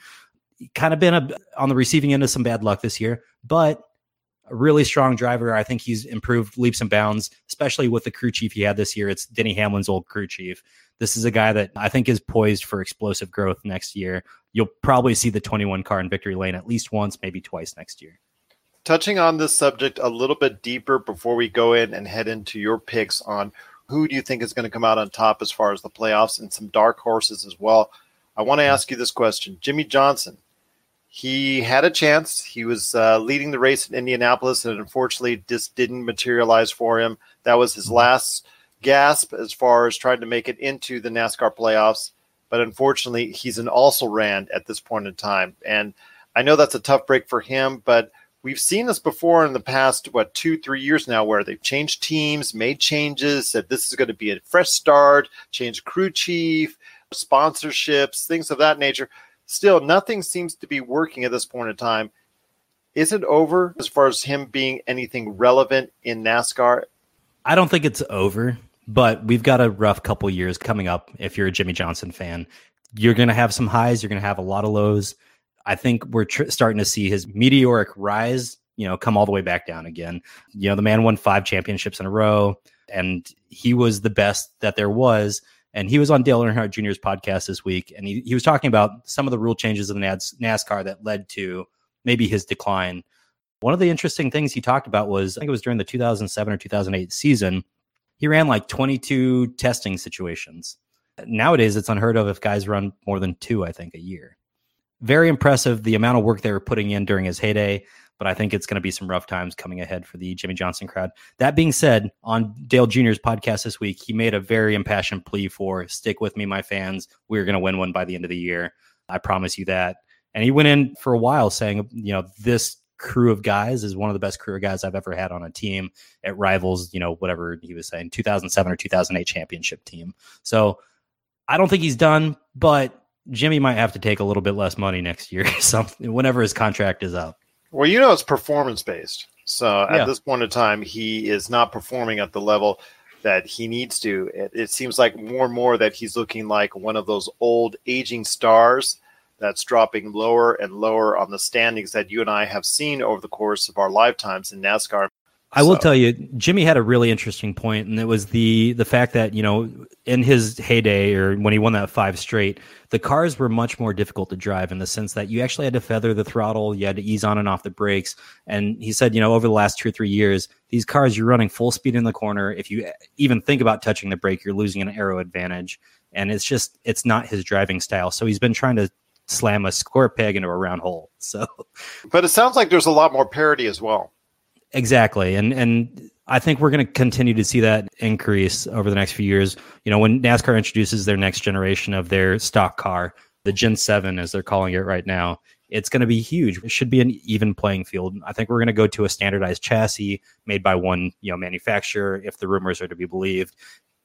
kind of been a, on the receiving end of some bad luck this year, but a really strong driver. I think he's improved leaps and bounds, especially with the crew chief he had this year. It's Denny Hamlin's old crew chief. This is a guy that I think is poised for explosive growth next year. You'll probably see the 21 car in victory lane at least once, maybe twice next year. Touching on this subject a little bit deeper before we go in and head into your picks on who do you think is going to come out on top as far as the playoffs and some dark horses as well? I want to ask you this question. Jimmie Johnson, he had a chance. He was uh, leading the race in Indianapolis, and unfortunately, this didn't materialize for him. That was his last gasp as far as trying to make it into the NASCAR playoffs. But unfortunately, he's an also ran at this point in time. And I know that's a tough break for him, but we've seen this before in the past what two three years now where they've changed teams made changes said this is going to be a fresh start changed crew chief sponsorships things of that nature. Still nothing seems to be working at this point in time. Is it over as far as him being anything relevant in nascar? I don't think it's over but we've got a rough couple years coming up if you're a jimmie johnson fan. You're going to have some highs you're going to have a lot of lows I think we're tr- starting to see his meteoric rise, you know, come all the way back down again. You know, the man won five championships in a row, and he was the best that there was. And he was on Dale Earnhardt Jr.'s podcast this week, and he, he was talking about some of the rule changes in NASCAR that led to maybe his decline. One of the interesting things he talked about was I think it was during the 2007 or 2008 season, he ran like 22 testing situations. Nowadays, it's unheard of if guys run more than two, I think, a year very impressive the amount of work they were putting in during his heyday. but I think it's going to be some rough times coming ahead for the Jimmie Johnson crowd. That being said, on Dale Jr.'s podcast this week, he made a very impassioned plea for stick with me, my fans. We're going to win one by the end of the year. I promise you that. And he went in for a while saying, you know, this crew of guys is one of the best crew of guys I've ever had on a team. It rivals, you know, whatever he was saying, 2007 or 2008 championship team. So I don't think he's done, but Jimmie might have to take a little bit less money next year, [LAUGHS] something whenever his contract is up. Well, you know, it's performance based. So Yeah. at this point in time, he is not performing at the level that he needs to. It, it seems like more and more that he's looking like one of those old aging stars that's dropping lower and lower on the standings that you and I have seen over the course of our lifetimes in NASCAR. I will tell you, Jimmie had a really interesting point, and it was the the fact that you know in his heyday or when he won that five straight, the cars were much more difficult to drive in the sense that you actually had to feather the throttle, you had to ease on and off the brakes, and he said, you know, over the last two or three years, these cars you're running full speed in the corner. If you even think about touching the brake, you're losing an aero advantage, and it's just it's not his driving style. So he's been trying to slam a square peg into a round hole. So But it sounds like there's a lot more parity as well. Exactly. And and I think we're going to continue to see that increase over the next few years. You know, when NASCAR introduces their next generation of their stock car, the Gen 7 as they're calling it right now, it's going to be huge. It should be an even playing field. I think we're going to go to a standardized chassis made by one, you know, manufacturer if the rumors are to be believed.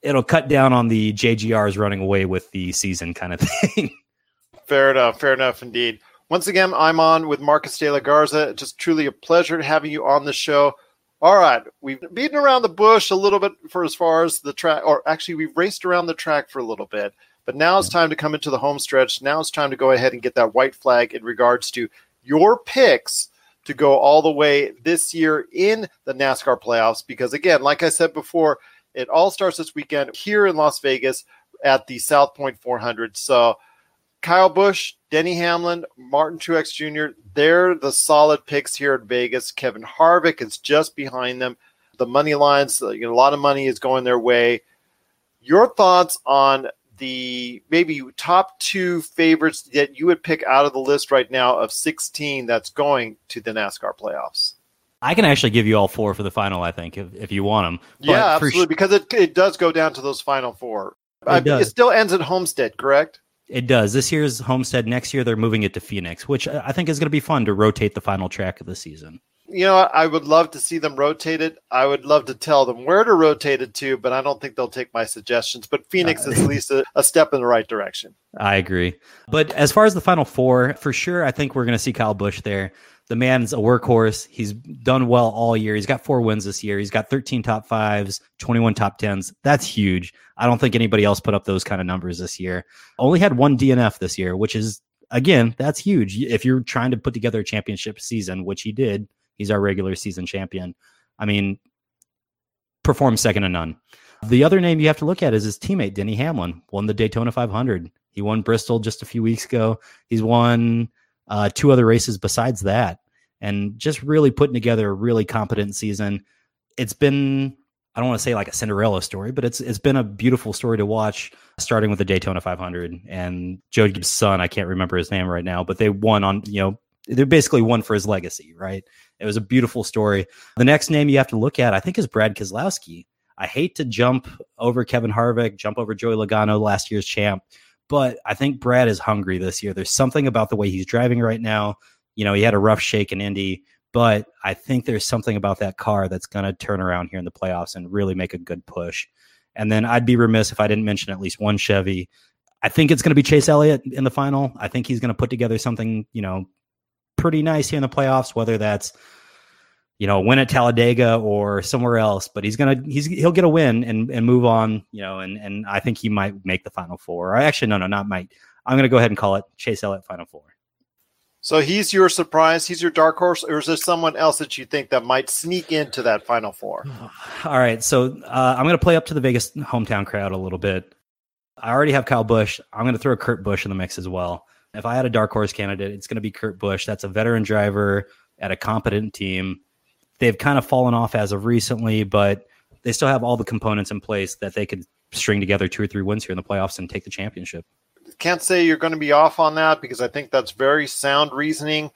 It'll cut down on the JGRs running away with the season kind of [LAUGHS] thing. Fair enough. Fair enough indeed. Once again, I'm on with Marcus de la Garza. Just truly a pleasure having you on the show. All right, we've beaten around the bush a little bit for as far as the track, or actually, we've raced around the track for a little bit. But now it's time to come into the home stretch. Now it's time to go ahead and get that white flag in regards to your picks to go all the way this year in the NASCAR playoffs. Because again, like I said before, it all starts this weekend here in Las Vegas at the South Point 400. So Kyle Busch, Denny Hamlin, Martin Truex Jr., they're the solid picks here at Vegas. Kevin Harvick is just behind them. The money lines, uh, you know, a lot of money is going their way. Your thoughts on the maybe top two favorites that you would pick out of the list right now of 16 that's going to the NASCAR playoffs? I can actually give you all four for the final, I think, if, if you want them. yeah, absolutely, because it, it does go down to those final four. I- does. it still ends at Homestead, correct? It does. This year's Homestead. Next year, they're moving it to Phoenix, which I think is going to be fun to rotate the final track of the season. You know, I would love to see them rotate it. I would love to tell them where to rotate it to, but I don't think they'll take my suggestions. But Phoenix is uh, at least a, a step in the right direction. I agree. But as far as the final four, for sure, I think we're going to see Kyle Busch there. The man's a workhorse. He's done well all year. He's got four wins this year. He's got 13 top fives, 21 top tens. That's huge. I don't think anybody else put up those kind of numbers this year. Only had one DNF this year, which is, again, that's huge. If you're trying to put together a championship season, which he did, he's our regular season champion. I mean, performed second to none. The other name you have to look at is his teammate, Denny Hamlin, won the Daytona 500. He won Bristol just a few weeks ago. He's won uh, two other races besides that, and just really putting together a really competent season. It's been I don't want to say like a Cinderella story, but it's it's been a beautiful story to watch, starting with the Daytona 500 and Joe Gibbs' son. I can't remember his name right now, but they won on you know they basically won for his legacy, right? It was a beautiful story. The next name you have to look at, I think, is Brad Keselowski. I hate to jump over Kevin Harvick, jump over Joey Logano, last year's champ, but I think Brad is hungry this year. There's something about the way he's driving right now. You know, he had a rough shake in Indy, but I think there's something about that car that's going to turn around here in the playoffs and really make a good push. And then I'd be remiss if I didn't mention at least one Chevy. I think it's going to be Chase Elliott in the final. I think he's going to put together something, you know, pretty nice here in the playoffs, whether that's you know, win at Talladega or somewhere else, but he's gonna he's he'll get a win and and move on, you know, and and I think he might make the final four. Or actually, no, no, not might. I'm gonna go ahead and call it Chase Elliott final four. So he's your surprise. He's your dark horse, or is there someone else that you think that might sneak into that final four? [SIGHS] All right, so uh, I'm gonna play up to the Vegas hometown crowd a little bit. I already have Kyle Busch. I'm gonna throw Kurt Busch in the mix as well. If I had a dark horse candidate, it's gonna be Kurt Busch. That's a veteran driver at a competent team. They've kind of fallen off as of recently, but they still have all the components in place that they could string together two or three wins here in the playoffs and take the championship. Can't say you're going to be off on that because I think that's very sound reasoning.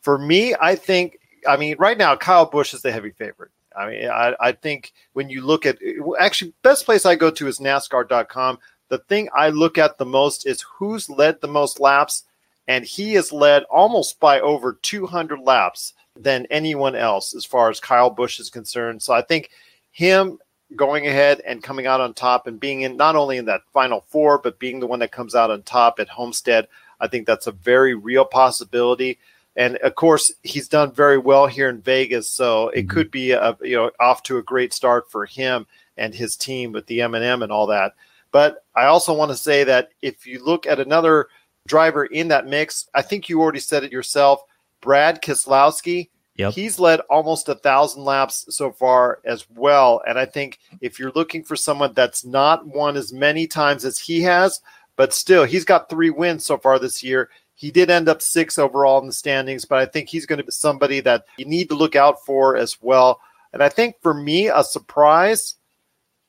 For me, I think I mean, right now, Kyle Busch is the heavy favorite. I mean, I, I think when you look at actually, best place I go to is NASCAR.com. The thing I look at the most is who's led the most laps, and he has led almost by over 200 laps than anyone else as far as Kyle Busch is concerned. So I think him going ahead and coming out on top and being in not only in that final four, but being the one that comes out on top at Homestead, I think that's a very real possibility. And of course, he's done very well here in Vegas, so it mm-hmm. could be a, you know off to a great start for him and his team with the M&M and all that. But I also want to say that if you look at another driver in that mix, I think you already said it yourself, Brad Keselowski. Yep. He's led almost a thousand laps so far as well. And I think if you're looking for someone that's not won as many times as he has, but still, he's got three wins so far this year. He did end up six overall in the standings, but I think he's going to be somebody that you need to look out for as well. And I think for me, a surprise,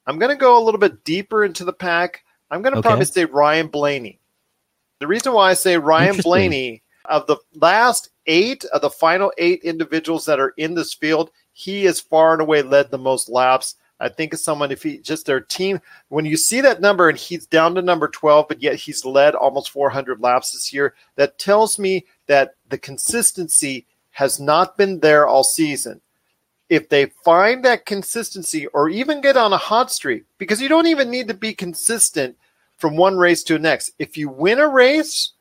I'm going to go a little bit deeper into the pack. I'm going to okay. probably say Ryan Blaney. The reason why I say Ryan Blaney, of the last eight of the final eight individuals that are in this field, he has far and away led the most laps. I think of someone if he just their team when you see that number and he's down to number 12 but yet he's led almost 400 laps this year that tells me that the consistency has not been there all season. If they find that consistency or even get on a hot streak because you don't even need to be consistent from one race to the next. If you win a race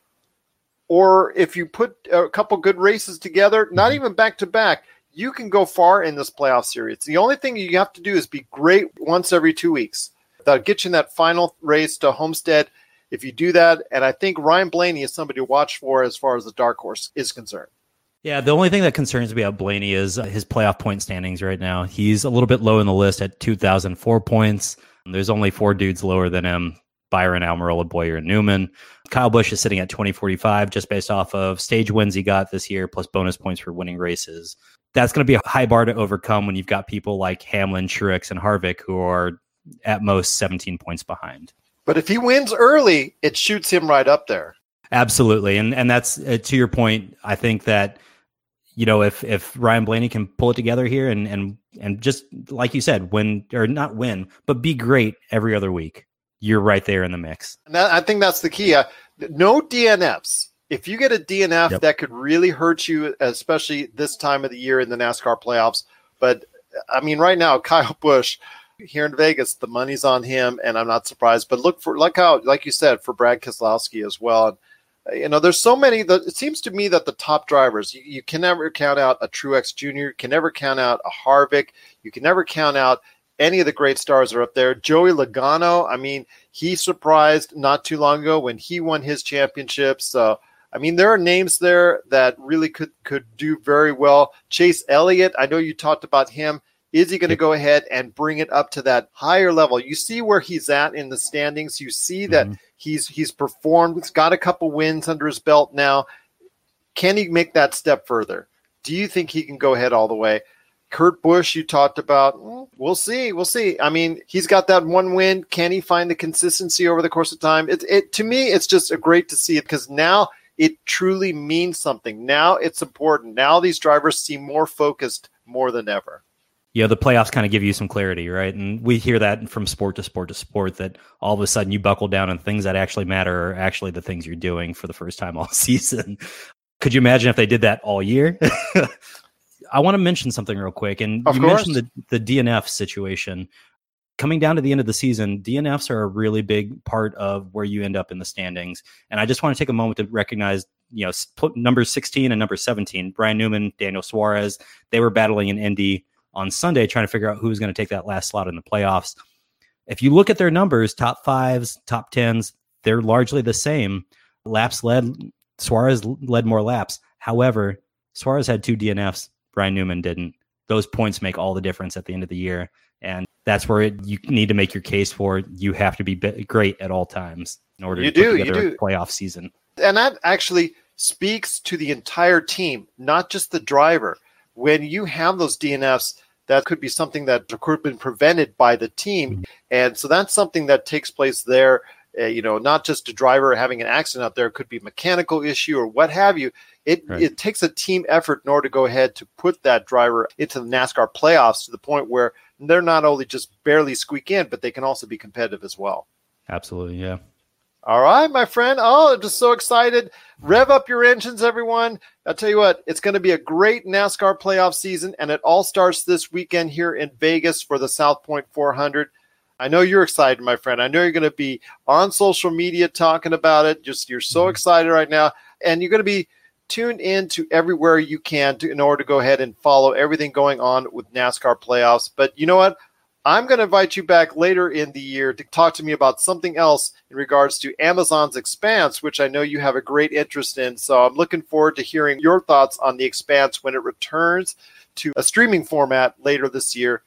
or if you put a couple good races together, not mm-hmm. even back to back, you can go far in this playoff series. The only thing you have to do is be great once every two weeks. That'll get you in that final race to Homestead. If you do that, and I think Ryan Blaney is somebody to watch for as far as the dark horse is concerned. Yeah, the only thing that concerns me about Blaney is his playoff point standings right now. He's a little bit low in the list at 2,004 points. There's only four dudes lower than him Byron, Almirola, Bowyer, and Newman. Kyle Busch is sitting at 2045 just based off of stage wins he got this year plus bonus points for winning races that's going to be a high bar to overcome when you've got people like Hamlin, Truex, and Harvick who are at most 17 points behind. But if he wins early, it shoots him right up there. Absolutely, and and that's uh, to your point. I think that you know if if Ryan Blaney can pull it together here and and and just like you said, win or not win, but be great every other week, you're right there in the mix. And that, I think that's the key. Uh, no DNFs if you get a DNF, yep. that could really hurt you, especially this time of the year in the NASCAR playoffs. But I mean, right now, [LAUGHS] Kyle Busch here in Vegas, the money's on him, and I'm not surprised. But look for like how, like you said, for Brad Keselowski as well. And, you know, there's so many that it seems to me that the top drivers, you, you can never count out a Truex Jr., can never count out a Harvick, you can never count out any of the great stars are up there. Joey Logano, I mean, he surprised not too long ago when he won his championship. So I mean, there are names there that really could could do very well. Chase Elliott, I know you talked about him. Is he going to go ahead and bring it up to that higher level? You see where he's at in the standings. You see that mm-hmm. he's he's performed. He's got a couple wins under his belt now. Can he make that step further? Do you think he can go ahead all the way? Kurt Busch, you talked about. Mm, we'll see. We'll see. I mean, he's got that one win. Can he find the consistency over the course of time? It, it to me, it's just great to see it because now it truly means something. Now it's important. Now these drivers seem more focused more than ever. Yeah, the playoffs kind of give you some clarity, right? And we hear that from sport to sport to sport that all of a sudden you buckle down and things that actually matter are actually the things you're doing for the first time [LAUGHS] all season. Could you imagine if they did that all year? [LAUGHS] I want to mention something real quick. And of you course. mentioned the, the DNF situation coming down to the end of the season, DNFs are a really big part of where you end up in the standings. And I just want to take a moment to recognize, you know, number 16 and number 17, Brian Newman, Daniel Suarez, they were battling in Indy on Sunday trying to figure out who's going to take that last slot in the playoffs. If you look at their numbers, top fives, top tens, they're largely the same. Laps led, Suarez led more laps. However, Suarez had two DNFs, Brian Newman didn't. Those points make all the difference at the end of the year. And that's where it, you need to make your case for you have to be great at all times in order you to do, put together you do. a playoff season. And that actually speaks to the entire team, not just the driver. When you have those DNFs, that could be something that could have been prevented by the team. Mm-hmm. And so that's something that takes place there. uh, you know, not just a driver having an accident out there, it could be mechanical issue or what have you. It Right. it takes a team effort in order to go ahead to put that driver into the NASCAR playoffs to the point where they're not only just barely squeak in, but they can also be competitive as well. Absolutely, yeah. All right, my friend. Oh, I'm just so excited. Rev up your engines, everyone. I'll tell you what, it's going to be a great NASCAR playoff season, and it all starts this weekend here in Vegas for the South Point 400. I know you're excited, my friend. I know you're going to be on social media talking about it. Just you're so mm-hmm. excited right now, and you're going to be tuned in to everywhere you can to, in order to go ahead and follow everything going on with NASCAR playoffs. But you know what? I'm going to invite you back later in the year to talk to me about something else in regards to Amazon's Expanse, which I know you have a great interest in. So I'm looking forward to hearing your thoughts on the Expanse when it returns to a streaming format later this year,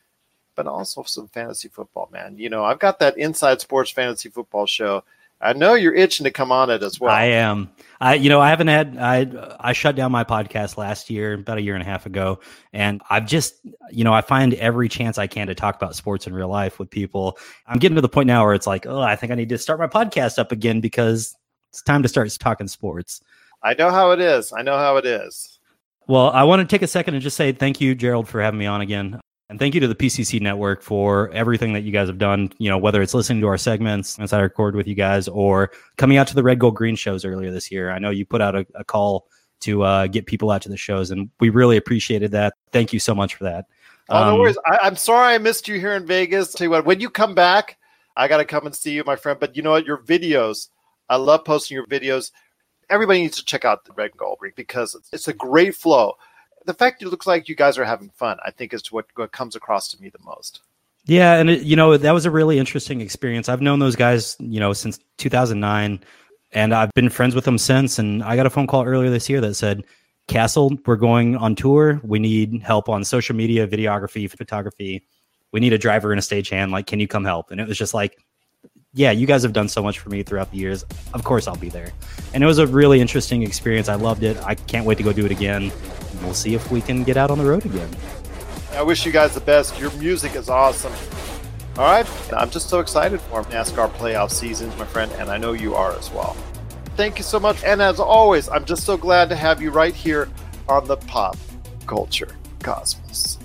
but also some fantasy football, man. You know, I've got that Inside Sports Fantasy Football show. I know you're itching to come on it as well. I am. I you know I haven't had I I shut down my podcast last year about a year and a half ago, and I've just you know I find every chance I can to talk about sports in real life with people. I'm getting to the point now where it's like oh I think I need to start my podcast up again because it's time to start talking sports. I know how it is. I know how it is. Well, I want to take a second and just say thank you, Gerald, for having me on again. And thank you to the PCC network for everything that you guys have done. You know, whether it's listening to our segments as I record with you guys or coming out to the Red Gold Green shows earlier this year. I know you put out a, a call to uh, get people out to the shows, and we really appreciated that. Thank you so much for that. Oh, no Um, worries. I, I'm sorry I missed you here in Vegas. Tell you what, when you come back, I got to come and see you, my friend. But you know what? Your videos, I love posting your videos. Everybody needs to check out the Red and Gold Ring because it's a great flow. The fact it looks like you guys are having fun, I think, is what, what comes across to me the most. Yeah, and it, you know that was a really interesting experience. I've known those guys, you know, since 2009, and I've been friends with them since. And I got a phone call earlier this year that said, "Castle, we're going on tour. We need help on social media, videography, photography. We need a driver and a stagehand. Like, can you come help?" And it was just like, "Yeah, you guys have done so much for me throughout the years. Of course, I'll be there." And it was a really interesting experience. I loved it. I can't wait to go do it again. We'll see if we can get out on the road again. I wish you guys the best. Your music is awesome. All right. I'm just so excited for NASCAR playoff season, my friend, and I know you are as well. Thank you so much. And as always, I'm just so glad to have you right here on the Pop Culture Cosmos.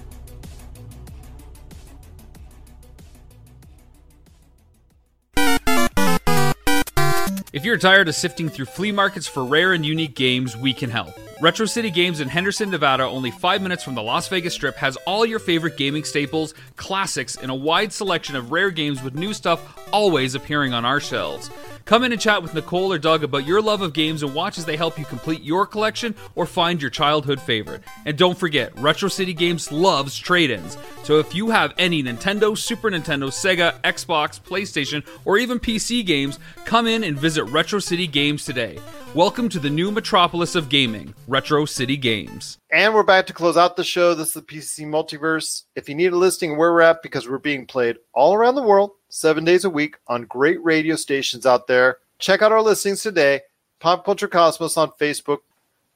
If you're tired of sifting through flea markets for rare and unique games, we can help. Retro City Games in Henderson, Nevada, only five minutes from the Las Vegas Strip, has all your favorite gaming staples, classics, and a wide selection of rare games with new stuff always appearing on our shelves. Come in and chat with Nicole or Doug about your love of games and watch as they help you complete your collection or find your childhood favorite. And don't forget, Retro City Games loves trade ins. So if you have any Nintendo, Super Nintendo, Sega, Xbox, PlayStation, or even PC games, come in and visit Retro City Games today. Welcome to the new metropolis of gaming, Retro City Games. And we're back to close out the show. This is the PC Multiverse. If you need a listing where we're at, because we're being played all around the world, seven days a week on great radio stations out there, check out our listings today. Pop Culture Cosmos on Facebook.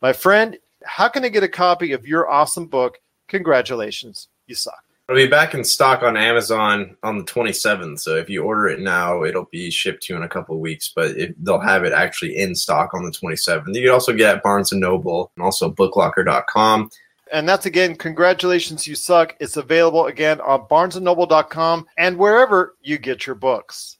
My friend, how can I get a copy of your awesome book? Congratulations. You suck. It'll be back in stock on Amazon on the 27th. So if you order it now, it'll be shipped to you in a couple of weeks. But it, they'll have it actually in stock on the 27th. You can also get at Barnes Noble and also BookLocker.com. And that's again, congratulations, you suck. It's available again on barnesandnoble.com and wherever you get your books.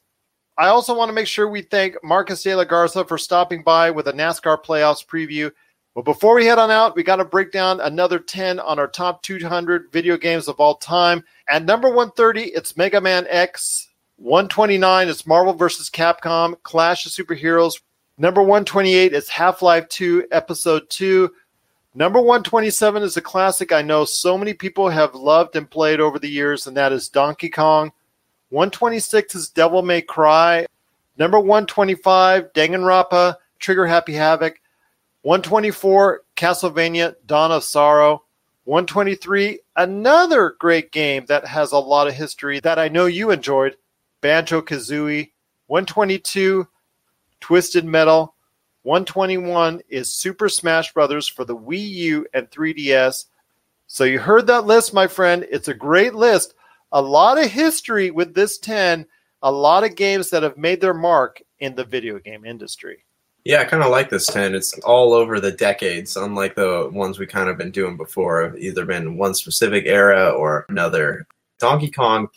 I also want to make sure we thank Marcus De La Garza for stopping by with a NASCAR playoffs preview. But before we head on out, we got to break down another 10 on our top 200 video games of all time. At number 130, it's Mega Man X. 129 is Marvel vs. Capcom Clash of Superheroes. Number 128 is Half Life 2 Episode 2. Number 127 is a classic I know so many people have loved and played over the years, and that is Donkey Kong. 126 is Devil May Cry. Number 125, Danganronpa, Trigger Happy Havoc. 124, Castlevania, Dawn of Sorrow. 123, another great game that has a lot of history that I know you enjoyed, Banjo Kazooie. 122, Twisted Metal. 121 is Super Smash Brothers for the Wii U and 3DS. So you heard that list, my friend. It's a great list. A lot of history with this 10, a lot of games that have made their mark in the video game industry. Yeah, I kind of like this 10. It's all over the decades, unlike the ones we kind of been doing before, either been one specific era or another. Donkey Kong,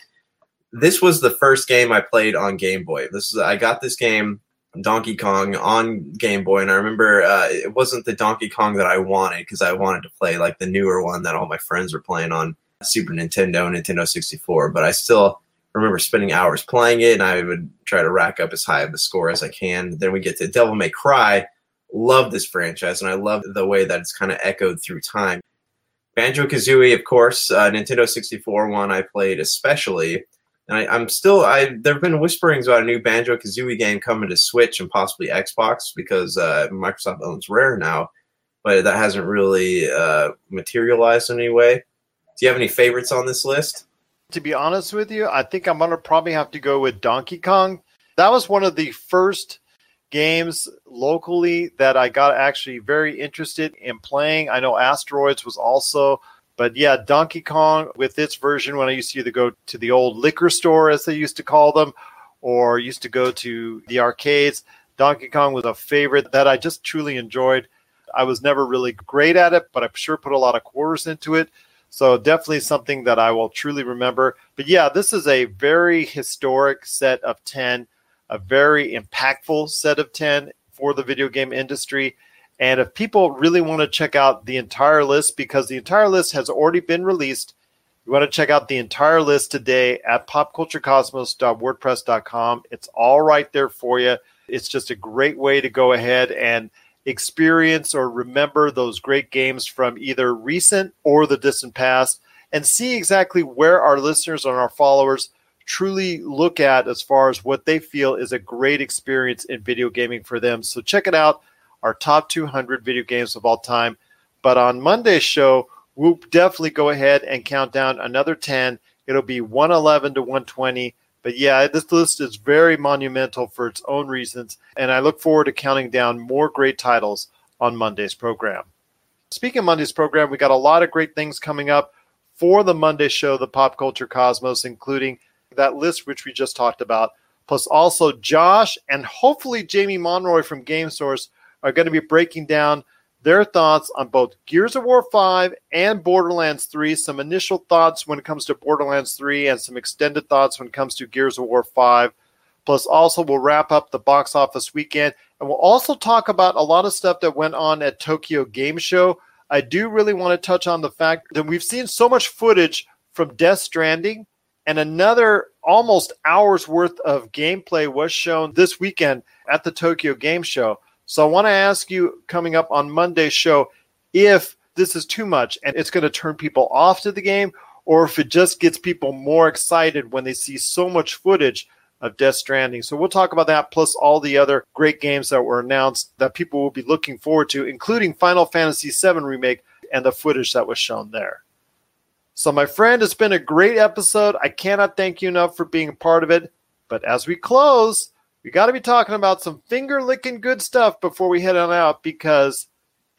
this was the first game I played on Game Boy. This is I got this game Donkey Kong on Game Boy, and I remember uh, it wasn't the Donkey Kong that I wanted because I wanted to play like the newer one that all my friends were playing on Super Nintendo, Nintendo 64. But I still remember spending hours playing it, and I would try to rack up as high of a score as I can. Then we get to Devil May Cry. Love this franchise, and I love the way that it's kind of echoed through time. Banjo Kazooie, of course, uh, Nintendo 64 one I played especially. And I, am still, I there have been whisperings about a new Banjo Kazooie game coming to Switch and possibly Xbox because uh, Microsoft owns Rare now, but that hasn't really uh, materialized in any way. Do you have any favorites on this list? to be honest with you, I think I'm to probably have to go with Donkey Kong. That was one of the first games locally that I got actually very interested in playing. I know Asteroids was also, but yeah, Donkey Kong with its version when I used to either go to the old liquor store, as they used to call them, or used to go to the arcades. Donkey Kong was a favorite that I just truly enjoyed. I was never really great at it, but I'm sure put a lot of quarters into it. So definitely something that I will truly remember. But yeah, this is a very historic set of 10, a very impactful set of 10 for the video game industry. And if people really want to check out the entire list, because the entire list has already been released, you want to check out the entire list today at popculturecosmos.wordpress.com. It's all right there for you. It's just a great way to go ahead and experience or remember those great games from either recent or the distant past and see exactly where our listeners and our followers truly look at as far as what they feel is a great experience in video gaming for them. So check it out, our top 200 video games of all time. But on Monday's show, we'll definitely go ahead and count down another 10. It'll be 111 to 120 but yeah, this list is very monumental for its own reasons, and I look forward to counting down more great titles on Monday's program. Speaking of Monday's program, we got a lot of great things coming up for the Monday show, the Pop Culture Cosmos, including that list which we just talked about, plus also Josh and hopefully Jamie Monroy from Game Source are going to be breaking down their thoughts on both Gears of War 5 and Borderlands 3. Some initial thoughts when it comes to Borderlands 3 and some extended thoughts when it comes to Gears of War 5. Plus, also, we'll wrap up the box office weekend and we'll also talk about a lot of stuff that went on at Tokyo Game Show. I do really want to touch on the fact that we've seen so much footage from Death Stranding, and another almost hour's worth of gameplay was shown this weekend at the Tokyo Game Show. So I want to ask you coming up on Monday's show if this is too much and it's going to turn people off to the game, or if it just gets people more excited when they see so much footage of Death Stranding. So we'll talk about that, plus all the other great games that were announced that people will be looking forward to, including Final Fantasy VII Remake and the footage that was shown there. So, my friend, it's been a great episode. I cannot thank you enough for being a part of it. But as we close, we got to be talking about some finger licking good stuff before we head on out because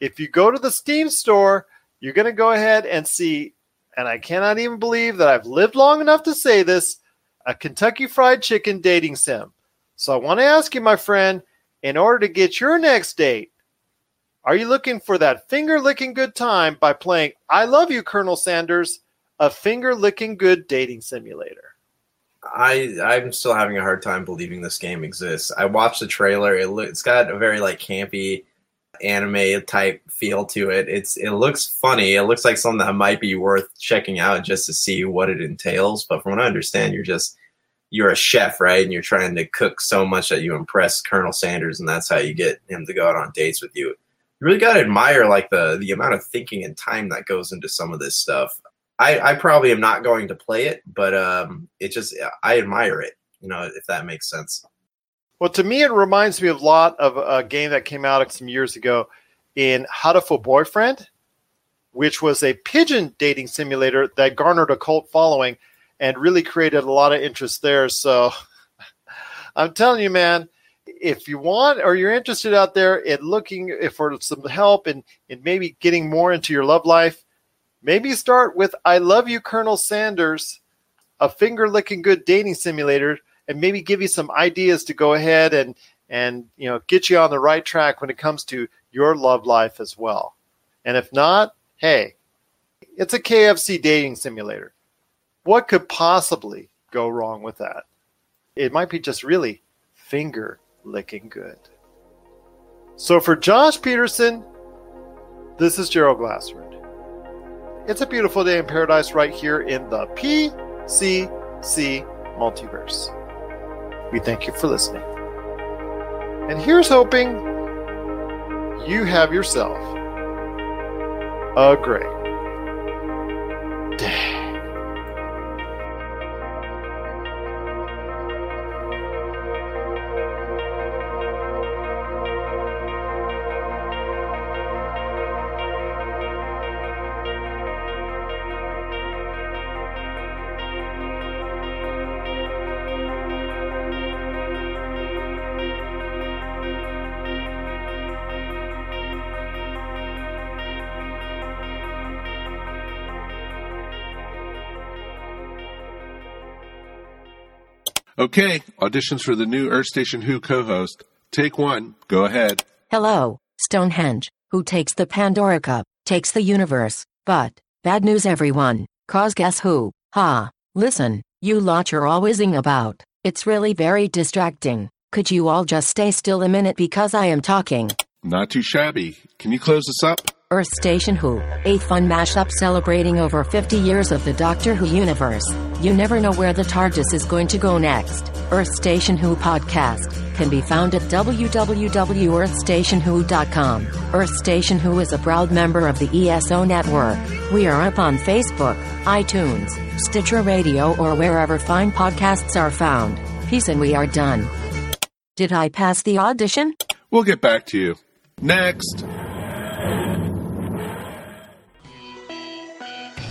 if you go to the Steam store, you're going to go ahead and see, and I cannot even believe that I've lived long enough to say this a Kentucky Fried Chicken dating sim. So I want to ask you, my friend, in order to get your next date, are you looking for that finger licking good time by playing I Love You, Colonel Sanders, a finger licking good dating simulator? I I'm still having a hard time believing this game exists. I watched the trailer. It lo- it's got a very like campy anime type feel to it. It's it looks funny. It looks like something that might be worth checking out just to see what it entails. But from what I understand, you're just you're a chef, right? And you're trying to cook so much that you impress Colonel Sanders, and that's how you get him to go out on dates with you. You really gotta admire like the the amount of thinking and time that goes into some of this stuff. I, I probably am not going to play it, but um, it just I admire it. You know, if that makes sense. Well, to me, it reminds me a lot of a game that came out some years ago in How to Hatoful Boyfriend, which was a pigeon dating simulator that garnered a cult following and really created a lot of interest there. So [LAUGHS] I'm telling you, man, if you want or you're interested out there in looking for some help and in maybe getting more into your love life, Maybe start with I Love You, Colonel Sanders, a finger licking good dating simulator, and maybe give you some ideas to go ahead and, and you know get you on the right track when it comes to your love life as well. And if not, hey, it's a KFC dating simulator. What could possibly go wrong with that? It might be just really finger licking good. So for Josh Peterson, this is Gerald Glassford. It's a beautiful day in paradise right here in the PCC multiverse. We thank you for listening. And here's hoping you have yourself a great day. Okay, auditions for the new Earth Station Who co-host. Take one. Go ahead. Hello, Stonehenge, who takes the Pandorica, takes the universe. But, bad news everyone, cause guess who? Ha, listen, you lot you're all whizzing about. It's really very distracting. Could you all just stay still a minute because I am talking? Not too shabby. Can you close this up? Earth Station Who, a fun mashup celebrating over 50 years of the Doctor Who universe. You never know where the TARDIS is going to go next. Earth Station Who podcast can be found at www.earthstationwho.com. Earth Station Who is a proud member of the ESO network. We are up on Facebook, iTunes, Stitcher Radio, or wherever fine podcasts are found. Peace and we are done. Did I pass the audition? We'll get back to you. Next.